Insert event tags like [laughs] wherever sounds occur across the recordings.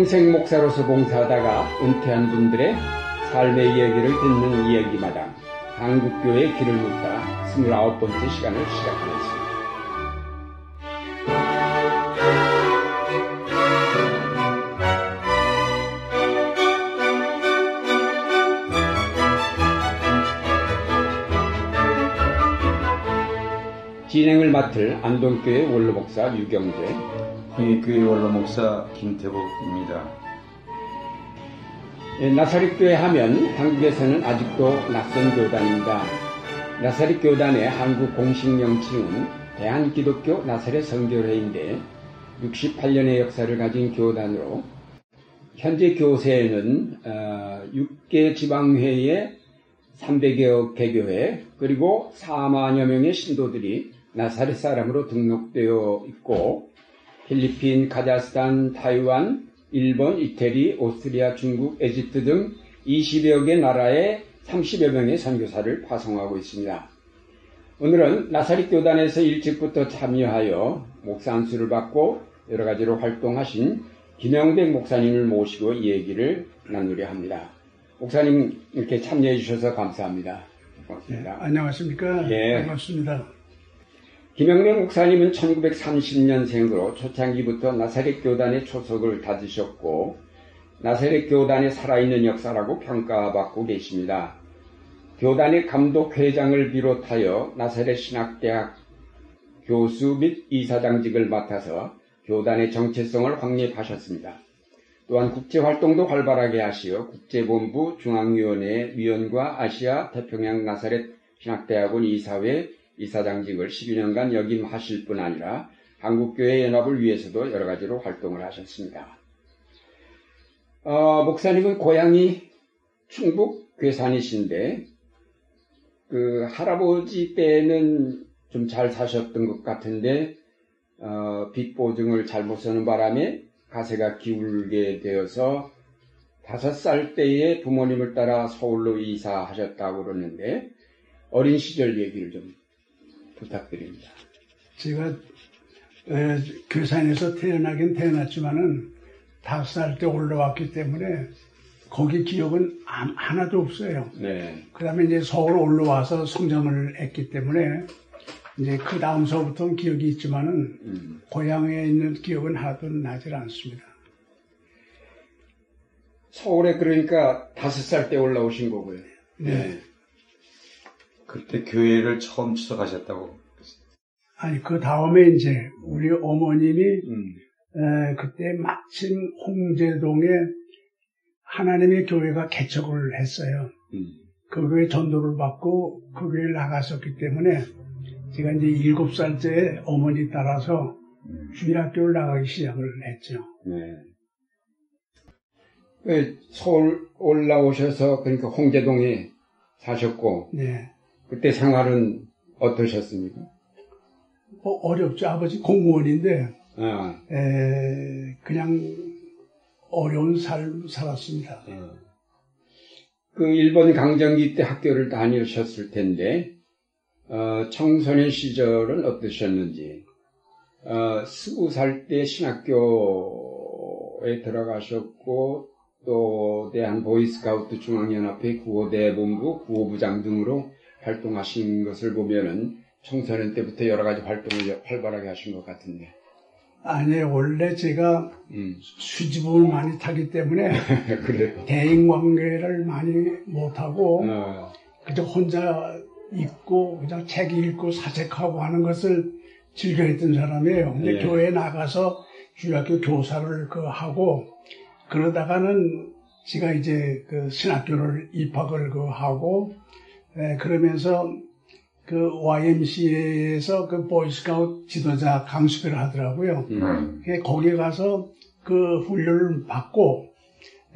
평생 목사로서 봉사하다가 은퇴한 분들의 삶의 이야기를 듣는 이야기마다 한국교회의 길을 묻다 29번째 시간을 시작하겠습니다. 진행을 맡을 안동교회 원로목사 유경재, 교회 원로 목사 김태복입니다. 예, 나사렛 교회 하면 한국에서는 아직도 낯선 교단입니다. 나사렛 교단의 한국 공식 명칭은 대한기독교 나사렛 성교회인데 68년의 역사를 가진 교단으로 현재 교세에는 6개 어, 지방회의 300여 개교회 그리고 4만여 명의 신도들이 나사렛 사람으로 등록되어 있고 필리핀, 카자흐스탄, 타이완, 일본, 이태리, 오스트리아, 중국, 에집트 등 20여 개 나라의 30여 명의 선교사를 파송하고 있습니다. 오늘은 나사렛 교단에서 일찍부터 참여하여 목사 안수를 받고 여러 가지로 활동하신 김영백 목사님을 모시고 이 얘기를 나누려 합니다. 목사님 이렇게 참여해 주셔서 감사합니다. 고맙습니다. 네, 안녕하십니까? 예. 반갑습니다. 김영래 목사님은 1930년생으로 초창기부터 나사렛 교단의 초석을 다지셨고 나사렛 교단의 살아있는 역사라고 평가받고 계십니다. 교단의 감독 회장을 비롯하여 나사렛 신학대학 교수 및 이사장직을 맡아서 교단의 정체성을 확립하셨습니다. 또한 국제활동도 활발하게 하시어 국제본부 중앙위원회 위원과 아시아 태평양 나사렛 신학대학원 이사회 이사장직을 12년간 역임하실 뿐 아니라 한국교회 연합을 위해서도 여러 가지로 활동을 하셨습니다. 어, 목사님은 고향이 충북 괴산이신데 그 할아버지 때는 좀 잘 사셨던 것 같은데 어, 빚 보증을 잘못 쓰는 바람에 가세가 기울게 되어서 다섯 살 때에 부모님을 따라 서울로 이사하셨다고 그러는데 어린 시절 얘기를 좀 부탁드립니다. 제가 에, 교산에서 태어나긴 태어났지만은 다섯 살 때 올라왔기 때문에 거기 기억은 하나도 없어요. 네. 그 다음에 이제 서울 올라와서 성장을 했기 때문에 이제 그 다음서부터는 기억이 있지만은 음. 고향에 있는 기억은 하나도 나질 않습니다. 서울에 그러니까 다섯 살 때 올라오신 거고요. 네. 네. 그때 교회를 처음 추석하셨다고. 아니 그 다음에 이제 우리 어머님이 음. 에, 그때 마침 홍제동에 하나님의 교회가 개척을 했어요. 음. 그 교회 전도를 받고 그 교회에 나갔었기 때문에 제가 이제 일곱 살 때 어머니 따라서 음. 주일학교를 나가기 시작을 했죠. 네. 그 서울 올라오셔서 그러니까 홍제동에 사셨고 네. 그때 생활은 어떠셨습니까? 어, 어렵죠. 아버지 공무원인데 어. 에, 그냥 어려운 삶 살았습니다. 어. 그 일본 강점기 때 학교를 다니셨을 텐데 어, 청소년 시절은 어떠셨는지 어, 스무 살 때 신학교에 들어가셨고 또 대한 보이스카우트 중앙연합회 구호대본부 구호부장 등으로 활동하신 것을 보면은 청소년 때부터 여러 가지 활동을 활발하게 하신 것 같은데. 아니 원래 제가 음. 수집을 많이 타기 때문에 [laughs] 대인 관계를 많이 못 하고 어. 그저 혼자 읽고 그냥 책 읽고 사색하고 하는 것을 즐겨했던 사람이에요. 근데 예. 교회에 나가서 주학교 교사를 그 하고 그러다가는 제가 이제 그 신학교를 입학을 그 하고 예, 그러면서 그 YMCA에서 그 보이스카우트 지도자 강습회를 하더라고요. 음. 거기 가서 그 훈련을 받고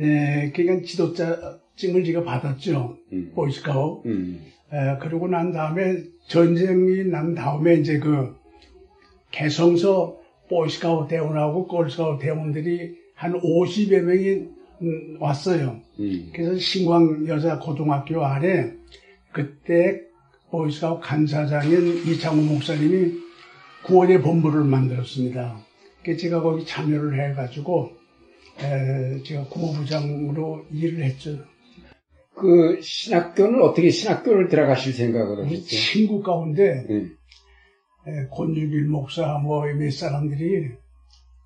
예, 그러니까 지도자증을 제가 받았죠. 음. 보이스카우트. 음. 예, 그러고 난 다음에 전쟁이 난 다음에 이제 그 개성서 보이스카우트 대원하고 골스카우트 대원들이 한 50여 명이 음, 왔어요. 음. 그래서 신광 여자 고등학교 안에 그때 보이스카우트 간사장인 이창호 목사님이 구원의 본부를 만들었습니다. 제가 거기 참여를 해가지고 에, 제가 국무부장으로 일을 했죠. 그 신학교는 어떻게 신학교를 들어가실 생각을 하셨어요? 친구 가운데 네. 에, 권유길 목사 뭐몇 사람들이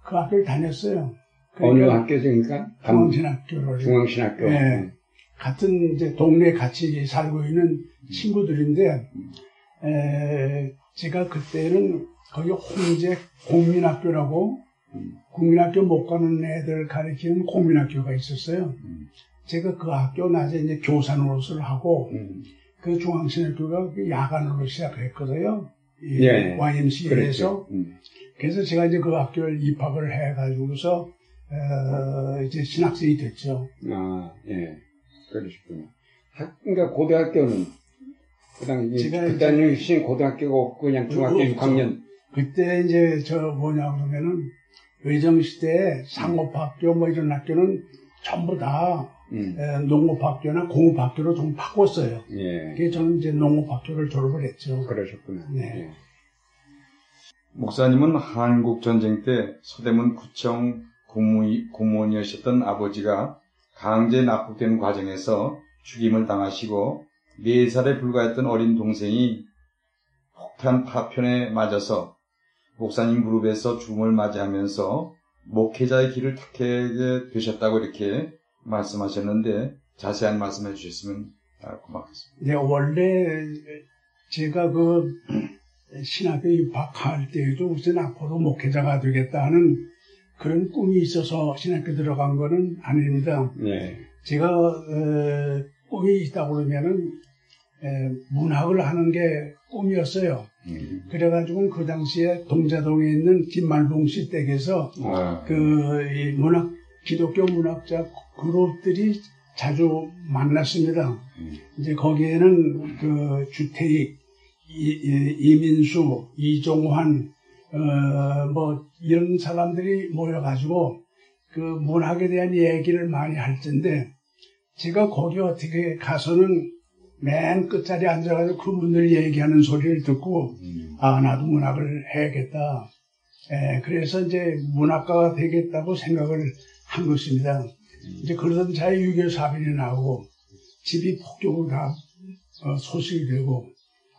그 학교를 다녔어요. 어느 그러니까 학교입니까? 중앙신학교를 중앙신학교. 네. 같은 이제 동네에 같이 살고 있는 친구들인데 에, 제가 그때는 거기 홍제 공민학교라고 국민학교 못 가는 애들 가르치는 공민학교가 있었어요. 제가 그 학교 낮에 이제 교사 노릇을 하고 음. 그 중앙신학교가 그 야간으로 시작했거든요. 이 예. YMCA에서. 음. 그래서 제가 이제 그 학교를 입학을 해가지고서 어, 이제 신학생이 됐죠. 아, 예. 그러셨구나. 학, 그러니까 고등학교는, 그 당시, 제가 그때는 신 고등학교가 없고 그냥 중학교 없죠. 6학년. 그때 이제 저 뭐냐 그러면은 의정 시대에 상업학교 뭐 이런 학교는 전부 다 음. 에, 농업학교나 공업학교로 좀 바꿨어요. 예. 그래서 저는 이제 농업학교를 졸업을 했죠. 그러셨구나. 네. 예. 목사님은 한국 전쟁 때 서대문 구청 공무, 공무원이셨던 아버지가 강제 납북되는 과정에서 죽임을 당하시고 4살에 불과했던 어린 동생이 폭탄 파편에 맞아서 목사님 무릎에서 죽음을 맞이하면서 목회자의 길을 택하게 되셨다고 이렇게 말씀하셨는데 자세한 말씀해 주셨으면 아, 고맙겠습니다. 네, 원래 제가 그 [clears throat] 신학교 입학할 때에도 우선 앞으로 목회자가 되겠다는 그런 꿈이 있어서 신학교 들어간 거는 아닙니다. 예. 제가 어, 꿈이 있다 그러면은 에, 문학을 하는 게 꿈이었어요. 음. 그래가지고 그 당시에 동자동에 있는 김말봉 씨 댁에서 아, 그이 문학 기독교 문학자 그룹들이 자주 만났습니다. 이제 거기에는 그 주태익, 이, 민수 이종환, 어, 뭐 이런 사람들이 모여가지고 그 문학에 대한 얘기를 많이 할 텐데 제가 거기 어떻게 가서는 맨 끝자리에 앉아가지고 그분들 얘기하는 소리를 듣고 아 나도 문학을 해야겠다. 에, 그래서 이제 문학가가 되겠다고 생각을 한 것입니다. 이제 그러던 차에 유교 사변이 나오고 집이 폭격으로 다 어, 소식이 되고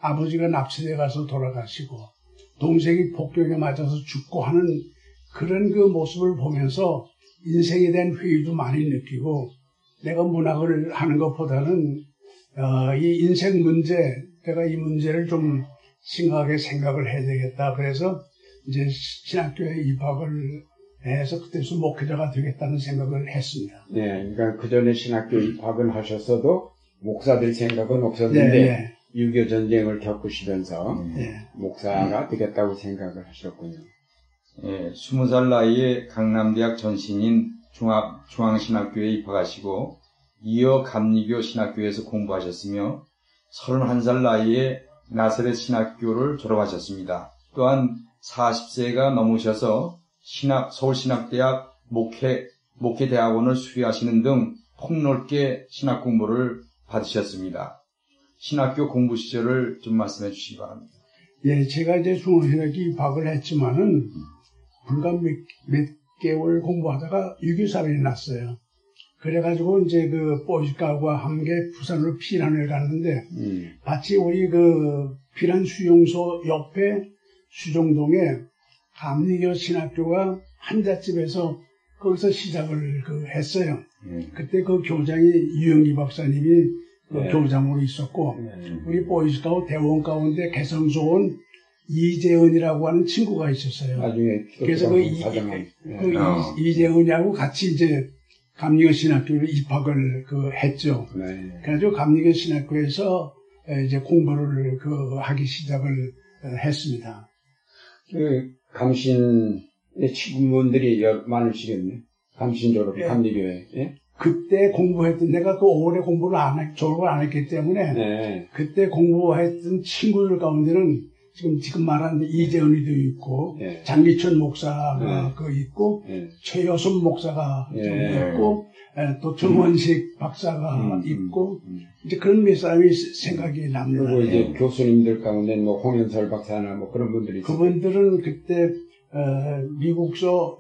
아버지가 납치돼 가서 돌아가시고 동생이 폭격에 맞아서 죽고 하는 그런 그 모습을 보면서 인생에 대한 회의도 많이 느끼고 내가 문학을 하는 것보다는 어, 이 인생 문제 내가 이 문제를 좀 심각하게 생각을 해야 되겠다. 그래서 이제 신학교에 입학을 해서 그때부터 목회자가 되겠다는 생각을 했습니다. 네, 그러니까 그 전에 신학교 입학은 하셨어도 목사 될 생각은 네, 없었는데 네, 6.25 전쟁을 겪으시면서 네. 목사가 되겠다고 생각을 하셨군요. 예, 20살 나이에 강남대학 전신인 중학, 중앙신학교에 입학하시고 이어 감리교 신학교에서 공부하셨으며 31살 나이에 나사렛 신학교를 졸업하셨습니다. 또한 40세가 넘으셔서 신학, 서울신학대학 목회, 목회대학원을 수료하시는 등 폭넓게 신학 공부를 받으셨습니다. 신학교 공부 시절을 좀 말씀해 주시기 바랍니다. 예, 제가 이제 중앙신학교 입학을 했지만은 불과 몇, 몇 개월 공부하다가 유교사변이 났어요. 그래가지고 이제 그 보이스카우와 함께 부산으로 피난을 갔는데 음, 마치 우리 그 피난 수용소 옆에 수정동에 감리교 신학교가 한잣집에서 거기서 시작을 그 했어요. 예. 그때 그 교장이 유영기 박사님이 그 네. 교장으로 있었고 네. 우리 보이스카우 대원 가운데 개성 좋은 이재은이라고 하는 친구가 있었어요. 나중에 그래서 그, 이, 그 어. 이, 이재은이하고 같이 이제 감리교 신학교를 입학을 그 했죠. 네. 그래가지고 감리교 신학교에서 이제 공부를 그 하기 시작을 어, 했습니다. 그 감신의 친구분들이 여- 많으시겠네. 감신 졸업, 예. 감리교회. 예? 그때 공부했던 내가 그 오래 공부를 안 했, 졸업을 안 했기 때문에 네. 그때 공부했던 친구들 가운데는 지금 지금 말한 이재은이도 있고 예. 장기천 목사가 네. 그 있고 예. 최여순 목사가 좀 예. 있고 에, 또 정원식 박사가 음, 있고 음. 이제 그런 몇 사람이 생각이 납니다. 그리고 이제 예. 교수님들 가운데 뭐 홍현설 박사나 뭐 그런 분들이. 그분들은 그때 어, 미국서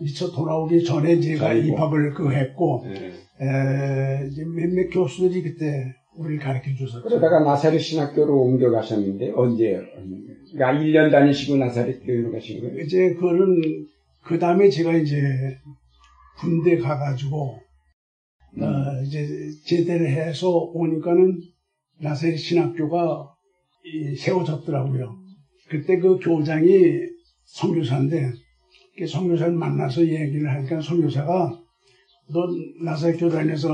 미처 돌아오기 전에 제가. 입학을 그 했고 네. 에, 이제 몇몇 교수들이 그때 우리를 가르쳐 줬었죠. 그러다가 나사렛 신학교로 옮겨가셨는데 언제? 그러니까 1년 다니시고 나사렛 교회로 가신 거예요? 이제 그는 그 다음에 제가 이제 군대 가가지고 음. 어, 이제 제대를 해서 오니까는 나사렛 신학교가 세워졌더라고요. 그때 그 교장이 성교사인데 그 성교사를 만나서 얘기를 하니까 성교사가 너 나사렛 교단에서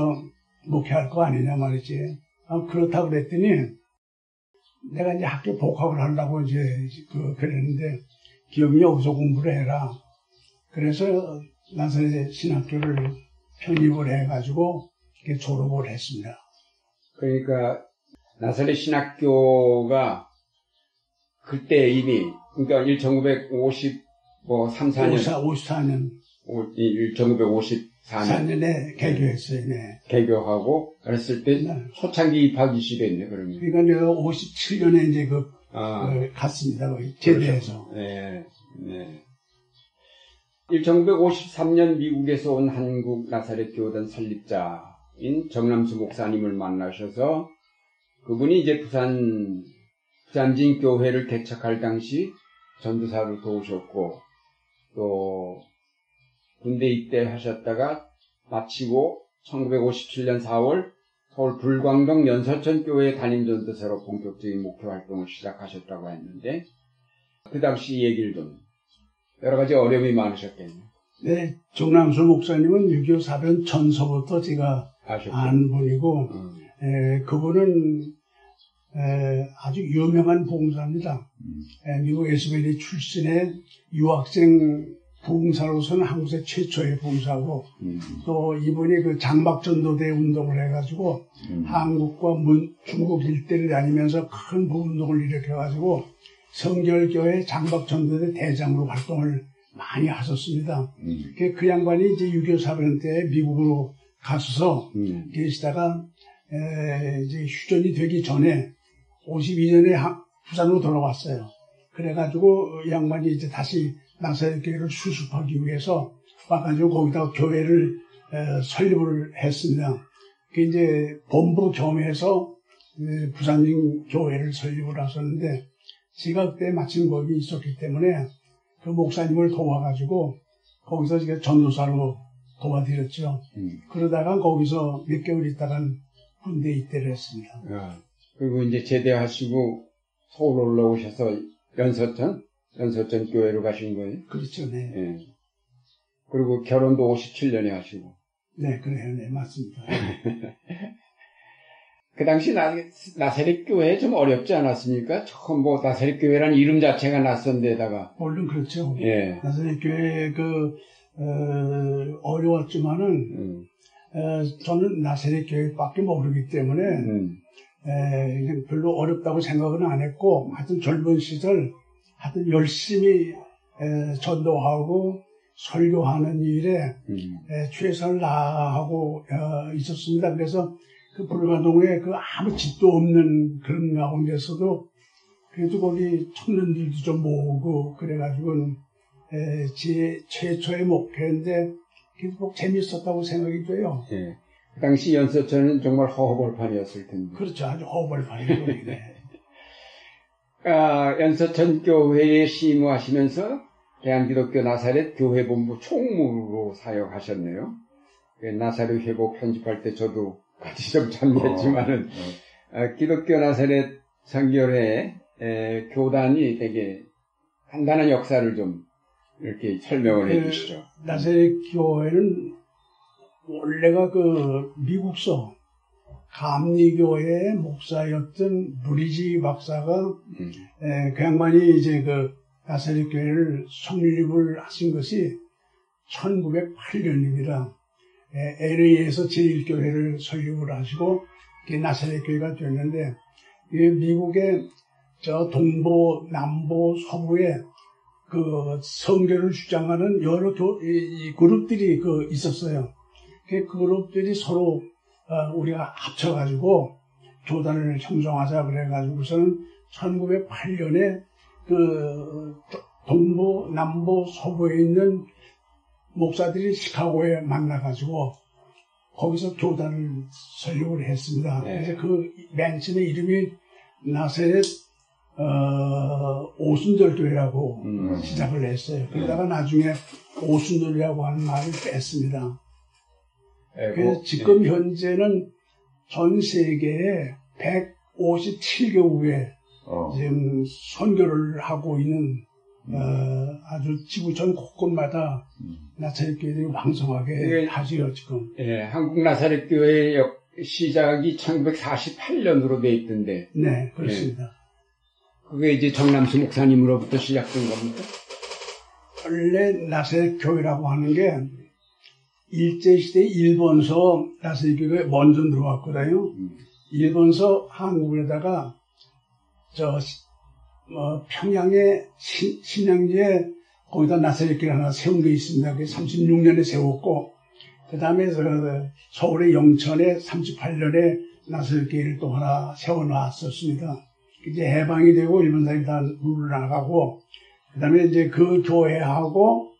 목회할 거 아니냐 말이지. 아, 그렇다 그랬더니 내가 이제 학교 복학을 하려고 이제 그 그랬는데 기업이 여기서 공부를 해라. 그래서 나사렛 신학교를 편입을 해가지고 졸업을 했습니다. 그러니까 나사렛 신학교가 그때 이미 그러니까 1950 뭐 3, 4년 54년 1954년에 개교했어요. 네. 개교하고 그랬을 때 네. 초창기 입학 이 시됐네 그러면. 그러니까 내가 57년에 이제 그, 아. 그 갔습니다. 제대해서. 그렇죠. 네. 네. 1953년 미국에서 온 한국 나사렛 교단 설립자인 정남수 목사님을 만나셔서 그분이 이제 부산 부산진 교회를 개척할 당시 전도사를 도우셨고 또 군대 입대 하셨다가 마치고 1957년 4월 서울 불광동 연서천 교회 담임 전도사로 본격적인 목표 활동을 시작하셨다고 했는데 그 당시 얘기를 좀 여러 가지 어려움이 많으셨겠네요. 네, 종남수 목사님은 6.25 사변 전서부터 제가 아셨군요. 아는 분이고 음. 에, 그분은 에, 아주 유명한 봉사입니다. 음. 에, 미국 에스베리 출신의 유학생 봉사로서는 한국의 최초의 봉사고 음. 또 이분이 그 장박전도대 운동을 해가지고 음. 한국과 문, 중국 일대를 다니면서 큰 운동을 일으켜가지고 성결교회 장박전도대 대장으로 활동을 많이 하셨습니다. 음. 그 양반이 이제 6.25 사변 때 미국으로 가셔서 음. 계시다가 에, 이제 휴전이 되기 전에 52년에 부산으로 돌아왔어요. 그래가지고 이 양반이 이제 다시 나사렛 교회를 수습하기 위해서 와가지고 거기다가 교회를 에, 설립을 했습니다. 그 이제 본부 겸해서 부산인 교회를 설립을 하셨는데 제가 그때 마침 거기 있었기 때문에 그 목사님을 도와가지고 거기서 제가 전도사로 도와드렸죠. 음. 그러다가 거기서 몇 개월 있다간 군대 입대를 했습니다. 아, 그리고 이제 제대하시고 서울 올라오셔서 연서천? 연서천 교회로 가신 거예요? 그렇죠, 네. 네. 그리고 결혼도 57년에 하시고. 네, 그래요, 네, 맞습니다. [laughs] 그 당시 나, 나사렛 교회 좀 어렵지 않았습니까? 처음 뭐 나사렛 교회라는 이름 자체가 낯선데다가. 물론 그렇죠. 예. 나사렛 교회 그 어, 려웠지만은 음. 에, 저는 나사렛 교회밖에 모르기 때문에 음. 에, 별로 어렵다고 생각은 안 했고 하여튼 젊은 시절 하여튼 열심히 에, 전도하고 설교하는 일에 음. 에, 최선을 다하고 어, 있었습니다. 그래서 그 불가동에 그 아무 집도 없는 그런 가운데서도 그래도 거기 청년들도 좀 모으고 그래가지고는 에, 제 최초의 목표인데 계속 재밌었다고 생각이 돼요. 예. 그 당시 연서천은 정말 허허벌판이었을 텐데. 그렇죠. 아주 허허벌판이죠. 네. [laughs] 아, 연서천 교회에 시무하시면서 대한기독교 나사렛 교회본부 총무로 사역하셨네요. 그 나사렛 회복 편집할 때 저도 같이 좀 참여했지만은 어, 어. 어, 기독교 나사렛 성결회 교단이 되게 간단한 역사를 좀 이렇게 설명을 그, 해주시죠. 나사렛 교회는 원래가 그 미국서 감리교회 목사였던 브리지 박사가 음. 에, 그 양반이 이제 그 나사렛 교회를 성립을 하신 것이 1908년입니다. LA에서 제1교회를 설립을 하시고 나사렛 교회가 됐는데 미국의 저 동부, 남부, 서부에 그 성교를 주장하는 여러 교, 이, 그룹들이 그 있었어요. 그 그룹들이 서로 어, 우리가 합쳐가지고 교단을 형성하자 그래가지고서는 1908년에 그 동부, 남부, 서부에 있는 목사들이 시카고에 만나가지고 거기서 교단을 설립을 했습니다. 네. 그래서 그맨 처음에 이름이 나세렛 어, 오순절교회라고 음. 시작을 했어요. 그러다가 나중에 오순절이라고 하는 말을 뺐습니다. 그래서 지금 네. 현재는 전 세계에 157개국에 어. 지금 선교를 하고 있는 음. 어, 아주 지구촌 곳곳마다 음. 나사렛 교회들이 왕성하게 하지요 지금. 예, 한국 나사렛 교회 시작이 1948년으로 돼 있던데. 네, 그렇습니다. 예. 그게 이제 정남수 목사님으로부터 시작된 겁니까? 원래 나사렛 교회라고 하는 게 일제시대 일본서 교회가 먼저 들어왔거든요. 음. 일본서 한국에다가 저 어, 평양의 신, 신양지에 거기다 나사렛교회 하나 세운 게 있습니다. 그게 36년에 세웠고 그 다음에 서울의 영천에 38년에 나사렛교회를 또 하나 세워놨었습니다. 이제 해방이 되고 일본 사람이 다 물러나가고 그 다음에 이제 그 교회하고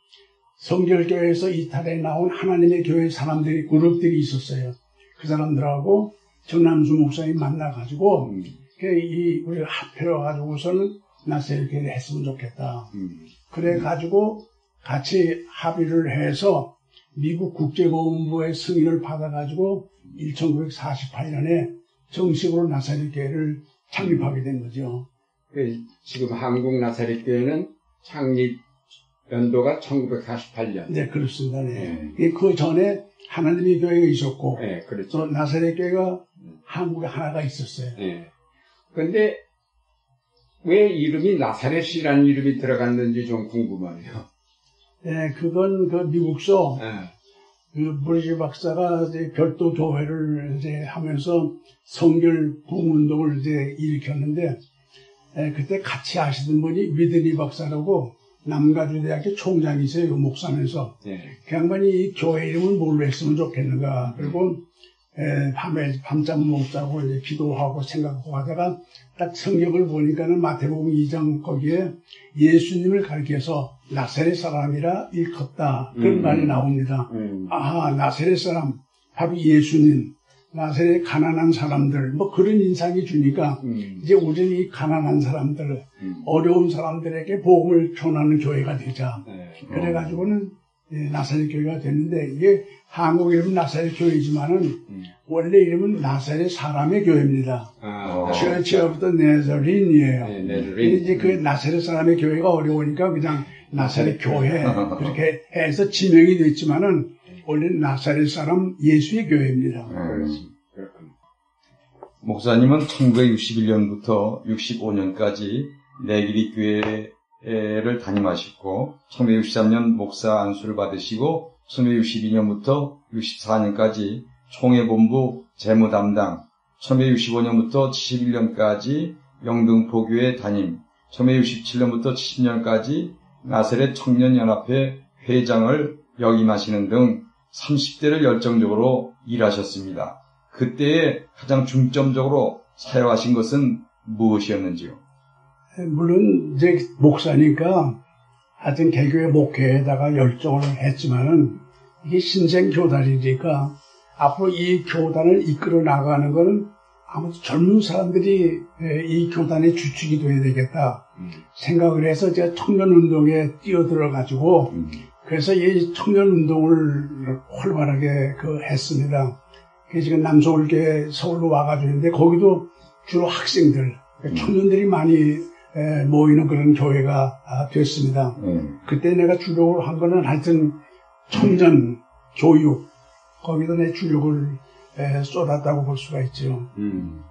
성결교회에서 이탈해 나온 하나님의 교회 사람들이 그룹들이 있었어요. 그 사람들하고 정남수 목사님 만나가지고 음. 이 우리가 합해려 가지고서는 이렇게 했으면 좋겠다. 음. 그래 가지고 같이 합의를 해서 미국 국제보훈부의 승인을 받아가지고 1948년에 정식으로 나사렛 교회를 창립하게 된 거죠. 그 지금 한국 나사렛 교회는 창립 연도가 1948년. 네, 그렇습니다. 네. 네. 그 전에 하나님의 교회가 있었고, 네, 그렇죠. 나사렛 교회가 한국에 하나가 있었어요. 네. 근데 왜 이름이 나사렛이라는 이름이 들어갔는지 좀 궁금하네요. 네, 그건 그 미국서 네. 그 브리지 박사가 이제 별도 교회를 이제 하면서 성결 부운동을 이제 일으켰는데 에, 그때 같이 하시던 분이 위드니 박사라고 남가주대학교 총장이세요 목사면서 네. 그 양반이 이 교회 이름을 뭘로 했으면 좋겠는가 그리고 에, 밤에 밤잠 못 자고 이제 기도하고 생각하고 하다가 딱 성경을 보니까는 마태복음 2장 거기에 예수님을 가리켜서 나사렛 사람이라 일컫다 그런 음. 말이 나옵니다. 음. 아하 나사렛 사람 바로 예수님 나사렛 가난한 사람들 뭐 그런 인상이 주니까 음. 이제 우리는 이 가난한 사람들 음. 어려운 사람들에게 복음을 전하는 교회가 되자 네. 그래가지고는 예, 나사렛 교회가 됐는데 이게 한국 이름은 나사렛 교회지만은 음. 원래 이름은 나사렛 사람의 교회입니다. 아, 처치어부터 네저린이에요. 네, 네저린. 이제 그 나사렛 사람의 교회가 어려우니까 그냥 나사렛 교회 그렇게 해서 지명이 됐지만은 원래 나사렛 사람 예수의 교회입니다. 음, 목사님은 1961년부터 65년까지 내기리 교회를 담임하셨고 1963년 목사 안수를 받으시고 1962년부터 64년까지 총회본부 재무담당, 1965년부터 71년까지 영등포교회 담임, 1967년부터 70년까지 나세렛 청년연합회 회장을 역임하시는 등 30대를 열정적으로 일하셨습니다. 그때에 가장 중점적으로 사용하신 것은 무엇이었는지요? 물론 이제 목사니까 하여튼 개교의 목회에다가 열정을 했지만은 이게 신생 교단이니까 앞으로 이 교단을 이끌어 나가는 것은 아무튼 젊은 사람들이 이 교단의 주축이 돼야 되겠다 음. 생각을 해서 제가 청년 운동에 뛰어들어 가지고 음. 그래서 이 청년 운동을 활발하게 그 했습니다. 지금 남서울계 서울로 와가지고 있는데 거기도 주로 학생들, 음. 청년들이 많이 모이는 그런 교회가 아, 됐습니다. 음. 그때 내가 주력으로 한 거는 하여튼 청년 교육 거기다 내 주력을 쏟았다고 볼 수가 있죠. 음.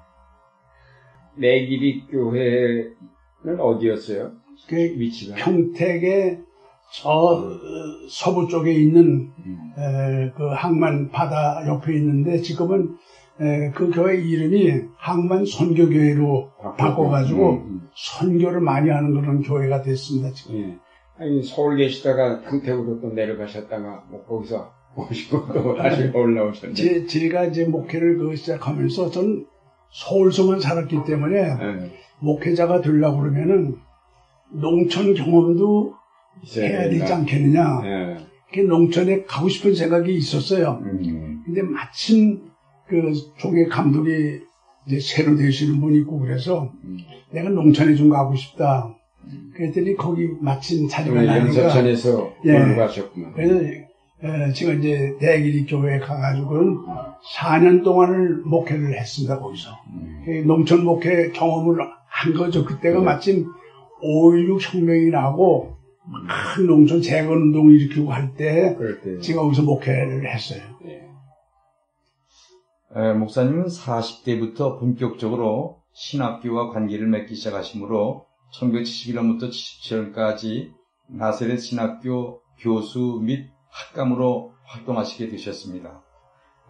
내길이 교회는 어디였어요? 그 위치가 평택의 저 서부 쪽에 있는 음. 에, 그 항만 바다 옆에 있는데 지금은 에, 그 교회 이름이 항만 선교교회로 바꿔가지고 음, 음. 선교를 많이 하는 그런 교회가 됐습니다. 지금. 예. 아니 서울 계시다가 평택으로 또 내려가셨다가 뭐 거기서 [laughs] 오시고 또 다시 올라오셨네. 제, 제가 이제 목회를 그 시작하면서 전 서울서만 살았기 때문에 네. 목회자가 되려고 그러면은 농촌 경험도 해야 되지 않겠느냐. 네. 농촌에 가고 싶은 생각이 있었어요. 음. 근데 마침 그 종의 감독이 이제 새로 되시는 분이 있고 그래서 음. 내가 농촌에 좀 가고 싶다. 그랬더니 거기 마침 자리가 나니까 연서천에서 예. 가셨구나. 그래서 에, 제가 이제 대길이 교회에 가가지고는 4년 동안을 목회를 했습니다 거기서 음. 그 농촌 목회 경험을 한 거죠. 그때가 네. 마침 5.16 혁명이 나고 큰 농촌 재건 운동을 일으키고 할 때 제가 거기서 목회를 했어요. 네. 에, 목사님은 40대부터 본격적으로 신학교와 관계를 맺기 시작하시므로 1971년부터 77년까지 나세렛 신학교 교수 및 학감으로 활동하시게 되셨습니다.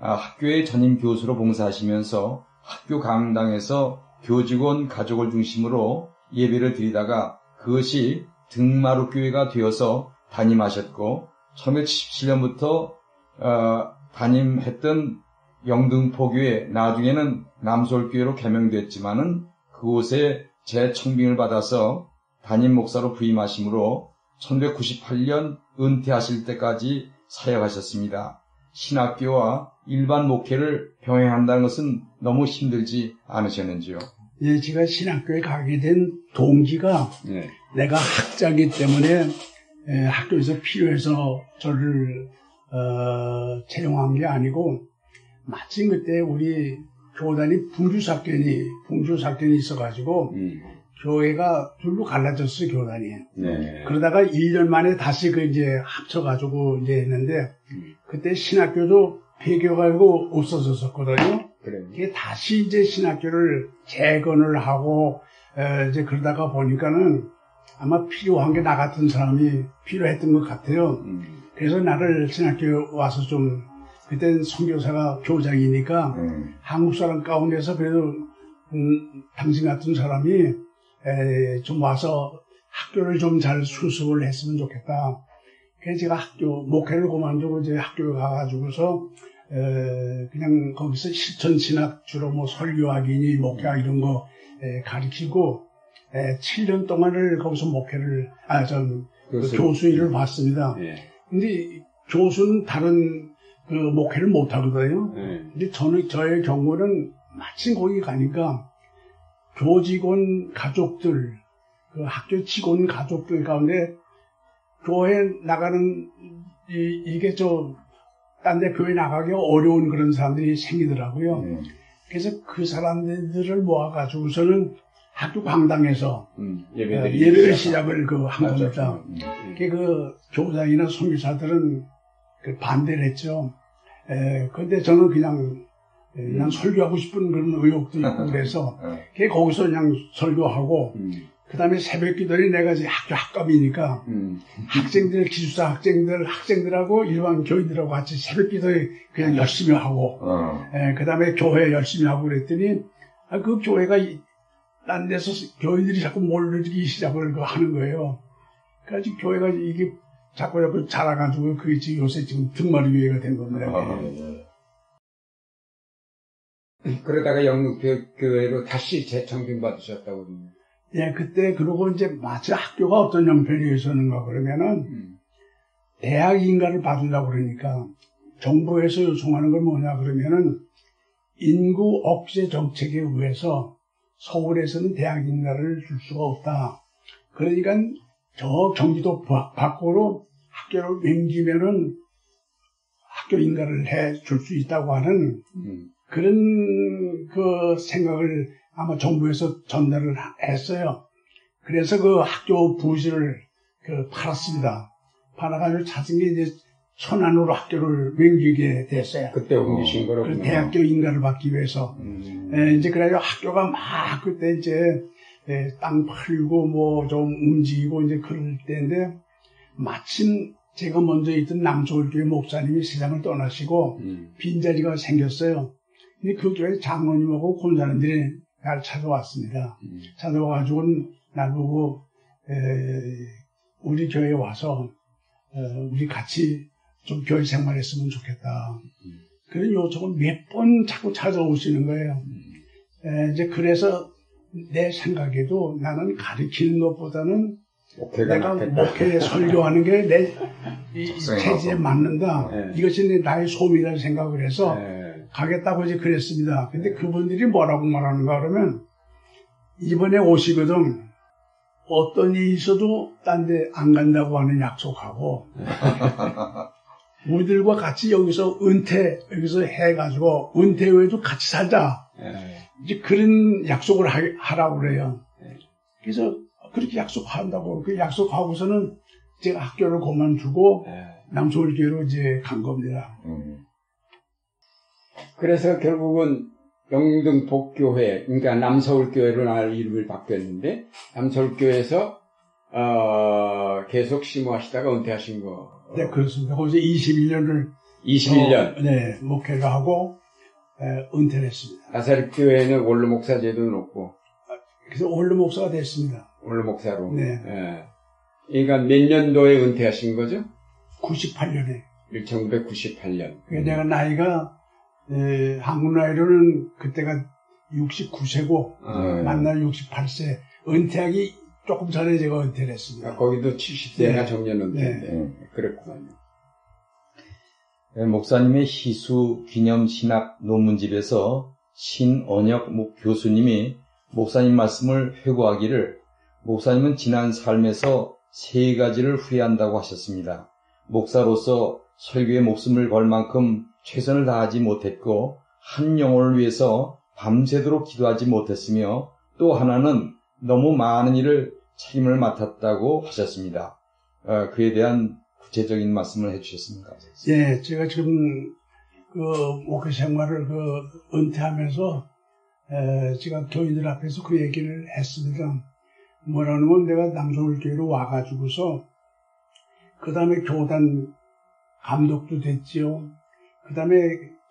아, 학교의 전임 교수로 봉사하시면서 학교 강당에서 교직원 가족을 중심으로 예배를 드리다가 그것이 등마루 교회가 되어서 담임하셨고 1977년부터 어, 담임했던 영등포교회 나중에는 남솔교회로 개명됐지만은 그곳에 재청빙을 받아서 담임 목사로 부임하시므로 1998년 은퇴하실 때까지 사역하셨습니다. 신학교와 일반 목회를 병행한다는 것은 너무 힘들지 않으셨는지요? 예, 제가 신학교에 가게 된 동기가 네. 내가 학자기 때문에 예, 학교에서 필요해서 저를 어, 채용한 게 아니고 마침 그때 우리 교단이 분주사건이 분주사건이 있어가지고 음. 교회가 둘로 갈라졌어요 교단이. 네. 그러다가 1년 만에 다시 그 이제 합쳐가지고 이제 했는데 음. 그때 신학교도 폐교가지고 없어졌었거든요. 그래. 이게 다시 이제 신학교를 재건을 하고 에, 이제 그러다가 보니까는 아마 필요한 게 나 같은 사람이 필요했던 것 같아요. 음. 그래서 나를 신학교 와서 좀 그때는 선교사가 교장이니까 음. 한국 사람 가운데서 그래도 음, 당신 같은 사람이 에, 좀 와서 학교를 좀 잘 수습을 했으면 좋겠다. 그래서 제가 학교 목회를 그만두고 이제 학교에 가가지고서 에, 그냥 거기서 실천 신학 주로 뭐 설교하기니 목회학 이런 거 에, 가르치고 에, 7년 동안을 거기서 목회를 아전 그 교수 일을 봤습니다. 예. 근데 교수는 다른 그 목회를 못 하거든요. 예. 근데 저는 저의 경우는 마침 거기 가니까 교직원 가족들, 그 학교 직원 가족들 가운데 교회 나가는 이, 이게 저 딴 데 교회 나가기 어려운 그런 사람들이 생기더라고요. 음. 그래서 그 사람들을 모아가지고서는 학교 강당에서 음, 예배를 시작을 그 한 겁니다. 음, 음. 그 교장이나 선교사들은 그 반대를 했죠. 에, 근데 저는 그냥 그냥 음. 설교하고 싶은 그런 의욕도 있고 [laughs] 그래서 네. 거기서 그냥 설교하고 음. 그 다음에 새벽 기도를 내가 이제 학교 학감이니까 음. 학생들 기숙사 학생들 학생들하고 일반 교인들하고 같이 새벽 기도에 그냥 열심히 하고 어. 예, 그 다음에 교회 열심히 하고 그랬더니 아, 그 교회가 딴 데서 교인들이 자꾸 몰리기 시작을 그 하는 거예요. 그래서 교회가 이게 자꾸 자꾸 자라가지고 그게 지금 요새 지금 등마리 교회가 된 겁니다. 어. 그러다가 영등교회로 다시 재청빙 받으셨다고 그러네요. 예, 그때 그러고 이제 마치 학교가 어떤 형편이었었는가 그러면은 음. 대학 인가를 받으려고 그러니까 정부에서 요청하는 건 뭐냐 그러면은 인구 억제 정책에 의해서 서울에서는 대학 인가를 줄 수가 없다. 그러니까 저 경기도 밖으로 학교를 맹기면은 학교 인가를 해 줄 수 있다고 하는 음. 그런 그 생각을 아마 정부에서 전달을 했어요. 그래서 그 학교 부지를 그 팔았습니다. 팔아가지고 찾은 게 이제 천안으로 학교를 맹기게 됐어요. 그때 옮기신 거로. 그 대학교 인가를 받기 위해서. 음. 에, 예, 이제 그래가지고 학교가 막 그때 이제 에, 예, 땅 팔고 뭐 좀 움직이고 이제 그럴 때인데 마침 제가 먼저 있던 남서울교회 목사님이 세상을 떠나시고 음. 빈자리가 생겼어요. 근데 그 교회 장로님하고 권사님들이 날 찾아왔습니다. 음. 찾아와가지고는 날 보고 에, 우리 교회에 와서 에, 우리 같이 좀 교회 생활했으면 좋겠다. 음. 그런 요청을 몇 번 자꾸 찾아오시는 거예요. 음. 에, 이제 그래서 내 생각에도 나는 가르치는 것보다는 내가 목회 설교하는 게 내 [laughs] 체질에 맞는다. 네. 이것이 나의 소미라 생각을 해서 네. 가겠다고 이제 그랬습니다. 근데 그분들이 뭐라고 말하는가 그러면 이번에 오시거든 어떤 일이 있어도 딴 데 안 간다고 하는 약속하고 [laughs] 우리들과 같이 여기서 은퇴 여기서 해가지고 은퇴 후에도 같이 살자 네. 이제 그런 약속을 하, 라고 그래요. 그래서 그렇게 약속한다고 그 약속하고서는 제가 학교를 그만두고 네. 남서울교회로 이제 간 겁니다. 음. 그래서 결국은 영등복교회, 그러니까 남서울교회로 날 이름을 바뀌었는데 남서울교회에서 어, 계속 심호하시다가 은퇴하신 거. 네, 그렇습니다. 거기서 21년을 21년. 어, 네, 목회를 하고 에, 은퇴를 했습니다. 나사렛 교회는 원로 목사 제도는 없고. 그래서 원로 목사가 됐습니다. 원로 목사로. 네. 예. 그러니까 몇 년도에 은퇴하신 거죠? 98년에. 1998년. 그 내가 나이가 에, 한국 나이로는 그때가 69세고 아, 만날 68세. 은퇴하기 조금 전에 제가 은퇴를 했습니다. 아, 거기도 70세가 네. 정년 은퇴인데 네. 그렇군요. 네, 목사님의 희수 기념 신학 논문집에서 신언혁 교수님이 목사님 말씀을 회고하기를 목사님은 지난 삶에서 세 가지를 후회한다고 하셨습니다. 목사로서 설교에 목숨을 걸 만큼 최선을 다하지 못했고 한 영혼을 위해서 밤새도록 기도하지 못했으며 또 하나는 너무 많은 일을 책임을 맡았다고 하셨습니다. 어, 그에 대한 구체적인 말씀을 해주셨습니까? 예, 제가 지금 그 목회 생활을 그 은퇴하면서 에, 제가 교인들 앞에서 그 얘기를 했습니다. 뭐라는 내가 남서울교회로 와가지고서 그 다음에 교단 감독도 됐지요. 그 다음에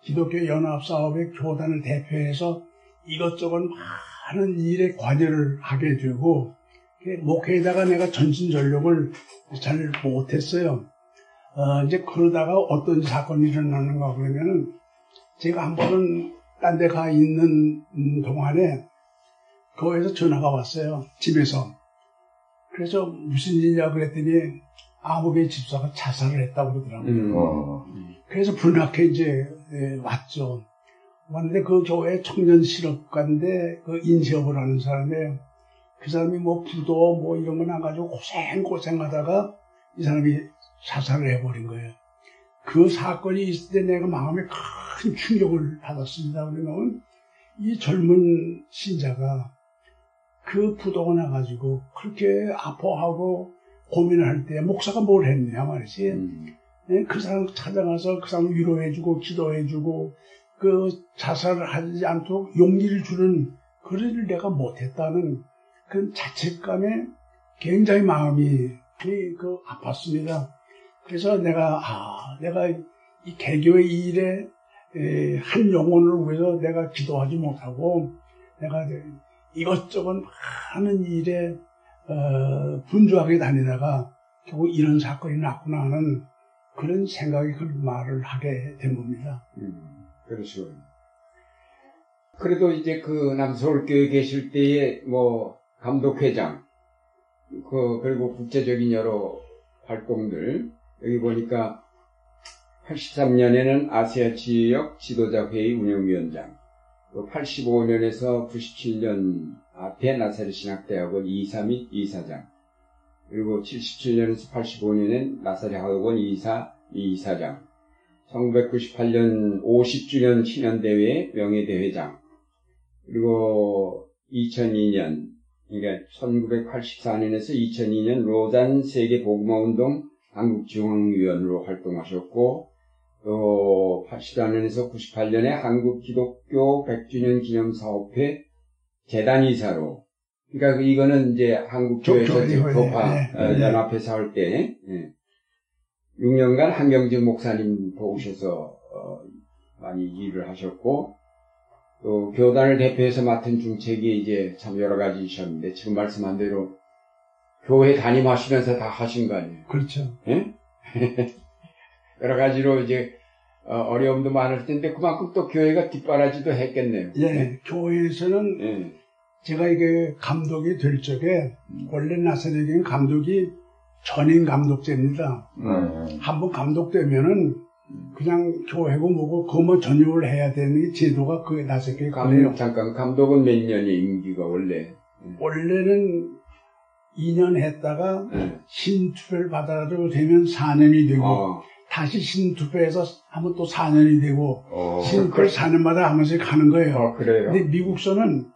기독교 연합사업의 교단을 대표해서 이것저것 많은 일에 관여를 하게 되고 목회에다가 내가 전신전력을 잘 못했어요. 어, 이제 그러다가 어떤 사건이 일어나는가 그러면은 제가 한 번은 딴 데 가 있는 동안에 거기에서 전화가 왔어요. 집에서. 그래서 무슨 일이냐 그랬더니 아버지 집사가 자살을 했다고 그러더라고요. 음. 어. 그래서 불나게 이제 예, 왔죠. 왔는데 그 교회 청년 실업가인데 그 인쇄업을 하는 사람이에요. 그 사람이 뭐 부도 뭐 이런 거 나가지고 고생 고생하다가 이 사람이 자살을 해버린 거예요. 그 사건이 있을 때 내가 마음에 큰 충격을 받았습니다. 그러면 이 젊은 신자가 그 부도가 나가지고 그렇게 아파하고 고민을 할 때 목사가 뭘 했냐 말이지. 음. 예, 그 사람 찾아가서 그 사람 위로해주고 기도해주고 그 자살을 하지 않도록 용기를 주는 그런 일을 내가 못했다는 그 자책감에 굉장히 마음이 그 아팠습니다. 그래서 내가 아 내가 이 개교의 일에 에, 한 영혼을 위해서 내가 기도하지 못하고 내가 이것저것 많은 일에 어, 분주하게 다니다가 결국 이런 사건이 났구나 하는 그런 생각이 그 말을 하게 된 겁니다. 음, 그러시군요. 그래도 이제 그 남서울교회 계실 때에 뭐 감독회장, 그, 그리고 국제적인 여러 활동들, 여기 보니까 83년에는 아시아 지역 지도자 회의 운영위원장, 또 85년에서 97년 앞에 나사렛 신학대학원 이사 및 이사장, 그리고 77년에서 85년엔 나사렛 학원 이사, 이사장, 1998년 50주년 신년대회 명예대회장, 그리고 2002년 그러니까 1984년에서 2002년 로잔 세계복음화운동 한국중앙위원으로 활동하셨고 또 84년에서 98년에 한국 기독교 100주년 기념 사업회 재단 이사로 그러니까 이거는 이제 한국교회에서 교파 네. 어, 연합회사 할때 예. 6년간 한경진 목사님 도우셔서 어, 많이 일을 하셨고 또 교단을 대표해서 맡은 중책이 이제 참 여러 가지 있었는데 지금 말씀한 대로 교회 담임하시면서 다 하신 거 아니에요? 그렇죠. 예? [laughs] 여러 가지로 이제 어, 려움도 많을 텐데 그만큼 또 교회가 뒷바라지도 했겠네요. 예, 예? 교회에서는 예. 제가 이게 감독이 될 적에 원래 나사렛교회 감독이 전임 감독제입니다. 음. 한번 감독되면은 그냥 교회고 뭐고 그것만 전용을 해야 되는 제도가 그 나사렛교회 감독 잠깐 감독은 몇 년이 임기가 원래? 원래는 2년 했다가 네. 신투표를 받아도 되면 4년이 되고 어. 다시 신투표해서 하면 또 4년이 되고 어. 신투표를 4년마다 한 번씩 하는 거예요. 어, 그래요? 근데 미국서는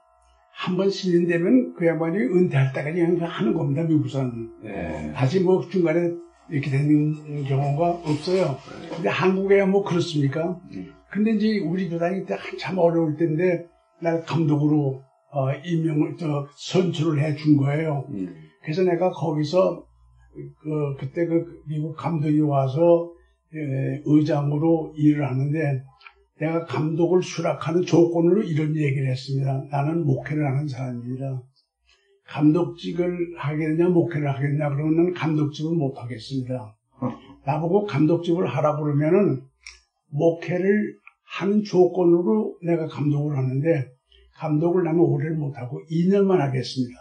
한 번 신인되면 그 양반이 은퇴할 때까지 하는 겁니다. 미국서는. 네. 다시 뭐 중간에 이렇게 되는 경우가 없어요. 근데 한국에야 뭐 그렇습니까? 음. 근데 이제 우리도 다닐 때 한참 어려울 때인데 날 감독으로 어, 임명을 저 선출을 해 준 거예요. 음. 그래서 내가 거기서 그 그때 그 미국 감독이 와서 예, 의장으로 일을 하는데 내가 감독을 수락하는 조건으로 이런 얘기를 했습니다. 나는 목회를 하는 사람입니다. 감독직을 하겠냐 목회를 하겠냐 그러면 감독직을 못 하겠습니다. 나보고 감독직을 하라 그러면은 목회를 하는 조건으로 내가 감독을 하는데 감독을 나는 오래를 못 하고 2년만 하겠습니다.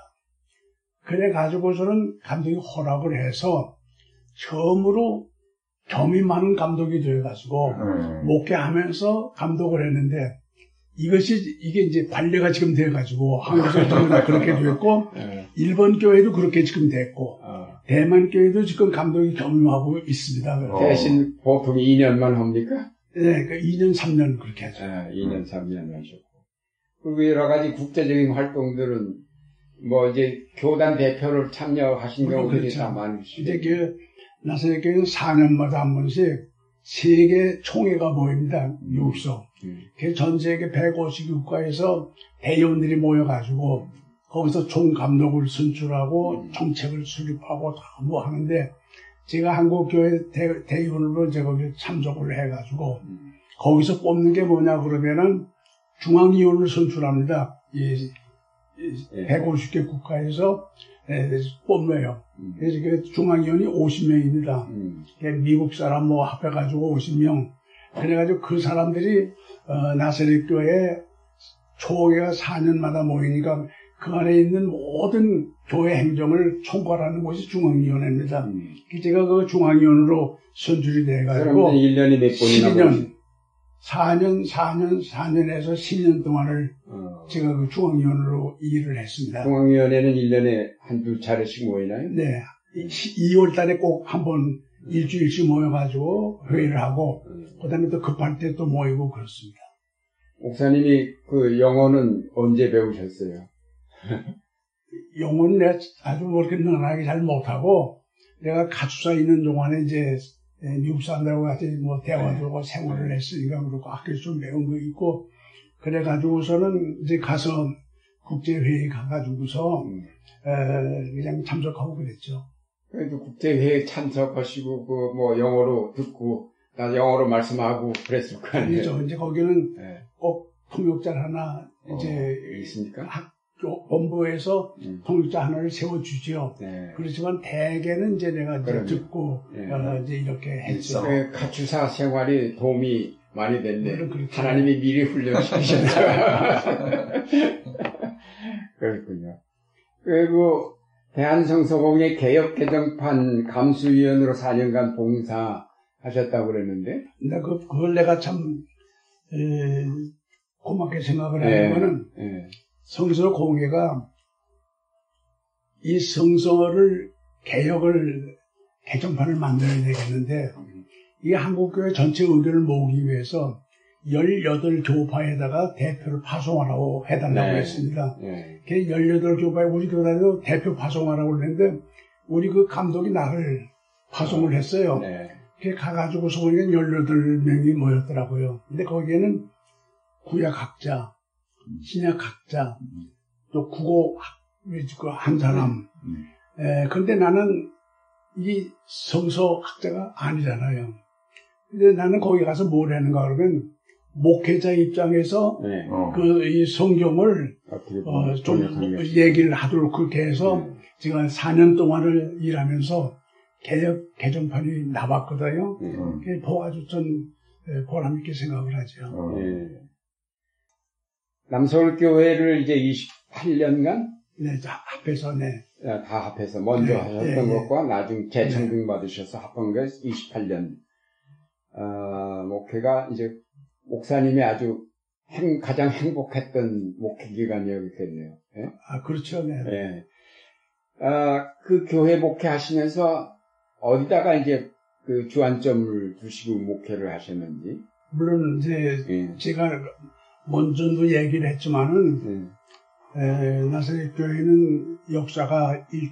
그래 가지고서는 감독이 허락을 해서 처음으로 겸이 많은 감독이 되어가지고 음. 목회하면서 감독을 했는데 이것이 이게 이제 관례가 지금 돼가지고 한국에서 다 그렇게 됐고 [laughs] 네. 일본 교회도 그렇게 지금 됐고 어. 대만 교회도 지금 감독이 겸임하고 있습니다. 어. 대신 보통 2년만 합니까? 네, 그 2년 3년 그렇게 하죠. 아, 2년 3년 하셨고 그리고 여러 가지 국제적인 활동들은 뭐 이제 교단 대표를 참여하신 경우들이 그렇죠. 다 많으시죠. 이제 그 나사렛 교회는 4년마다 한 번씩 세계 총회가 모입니다. 미국서. 음. 전 세계 150국가에서 대의원들이 모여가지고 거기서 총감독을 선출하고 음. 정책을 수립하고 다 뭐 하는데 제가 한국교회 대, 대의원으로 제가 참석을 해가지고 음. 거기서 뽑는 게 뭐냐 그러면은 중앙위원을 선출합니다. 이, 이 150개 예. 국가에서 뽑아요. 음. 그래서 그 중앙위원이 50명입니다. 음. 미국 사람 뭐 합해가지고 50명. 그래가지고 그 사람들이 어, 나사렛 교회 초회가 4년마다 모이니까 그 안에 있는 모든 교회 행정을 총괄하는 곳이 중앙위원회입니다. 음. 제가 그 중앙위원으로 선출이 돼가지고 1년이 몇 번이나 12년 4년, 4년, 4년에서 10년 동안을 어. 제가 그 중앙위원으로 일을 했습니다. 중앙위원회는 1년에 한두 차례씩 모이나요? 네. 2월 달에 꼭 한번 일주일씩 모여가지고 회의를 하고, 음. 그 다음에 또 급할 때 또 모이고 그렇습니다. 목사님이 그 영어는 언제 배우셨어요? 영어는 내가 아주 그렇게 능하게 잘 못하고, 내가 가출사 있는 동안에 이제 예, 미국 사람들하고 같이 뭐 대화도 하고 네. 생활을 했으니까 그렇고 학교에서 좀 배운 거 있고 그래가지고서는 이제 가서 국제회의 가가지고서 음. 에, 그냥 참석하고 그랬죠. 그래도 국제회의 참석하시고 그 뭐 영어로 듣고 나 영어로 말씀하고 그랬을 거 아니에요? 아니죠. 이제 거기는 네. 꼭 통역자 하나 이제 어, 있습니까? 학, 본부에서 음. 통역자 하나를 세워주죠. 네. 그렇지만 대개는 이제 내가 이제 듣고 네. 어, 이제 이렇게 했죠. 그 가출사 생활이 도움이 많이 됐네. 하나님이 미리 훈련시키셨다. [laughs] 그렇군요. 그리고 대한성서공회 개혁개정판 감수위원으로 4년간 봉사하셨다고 그랬는데. 근데 그, 그걸 내가 참, 에, 고맙게 생각을 하는 네. 거는, 네. 성서 공회가 이 성서를 개혁을 개정판을 만들어야 되겠는데 이 한국교회 전체 의견을 모으기 위해서 18교파에다가 대표를 파송하라고 해달라고 네. 했습니다. 네. 18교파에 우리 교단에도 대표 파송하라고 했는데 우리 그 감독이 나를 파송을 했어요. 네. 그게 가가지고서 보니까 18명이 모였더라고요. 근데 거기에는 구약학자, 신약학자, 또 국어 한 사람. 에, 근데 나는 이 성서학자가 아니잖아요. 근데 나는 거기 가서 뭘 하는가 그러면 목회자 입장에서 네. 어. 그이 성경을 어, 좀 얘기를 하도록 그렇게 해서 네. 제가 4년 동안을 일하면서 개혁 개정판이 나왔거든요. 네. 보아주 전 보람 있게 생각을 하죠. 어. 네. 남서울 교회를 이제 8년간? 네, 합해서, 네. 다 합해서 먼저 네, 하셨던 네, 것과 나중 재청빙 네. 받으셔서 합한 게 28년. 어, 목회가 이제 목사님이 아주 행, 가장 행복했던 목회 기간이었겠네요. 예? 아, 그렇죠. 네. 예. 아, 그 교회 목회하시면서 어디다가 이제 그 주안점을 두시고 목회를 하셨는지? 물론 이제 예. 제가 먼저도 얘기를 했지만은 예. 나사렛 교회는 역사가 일,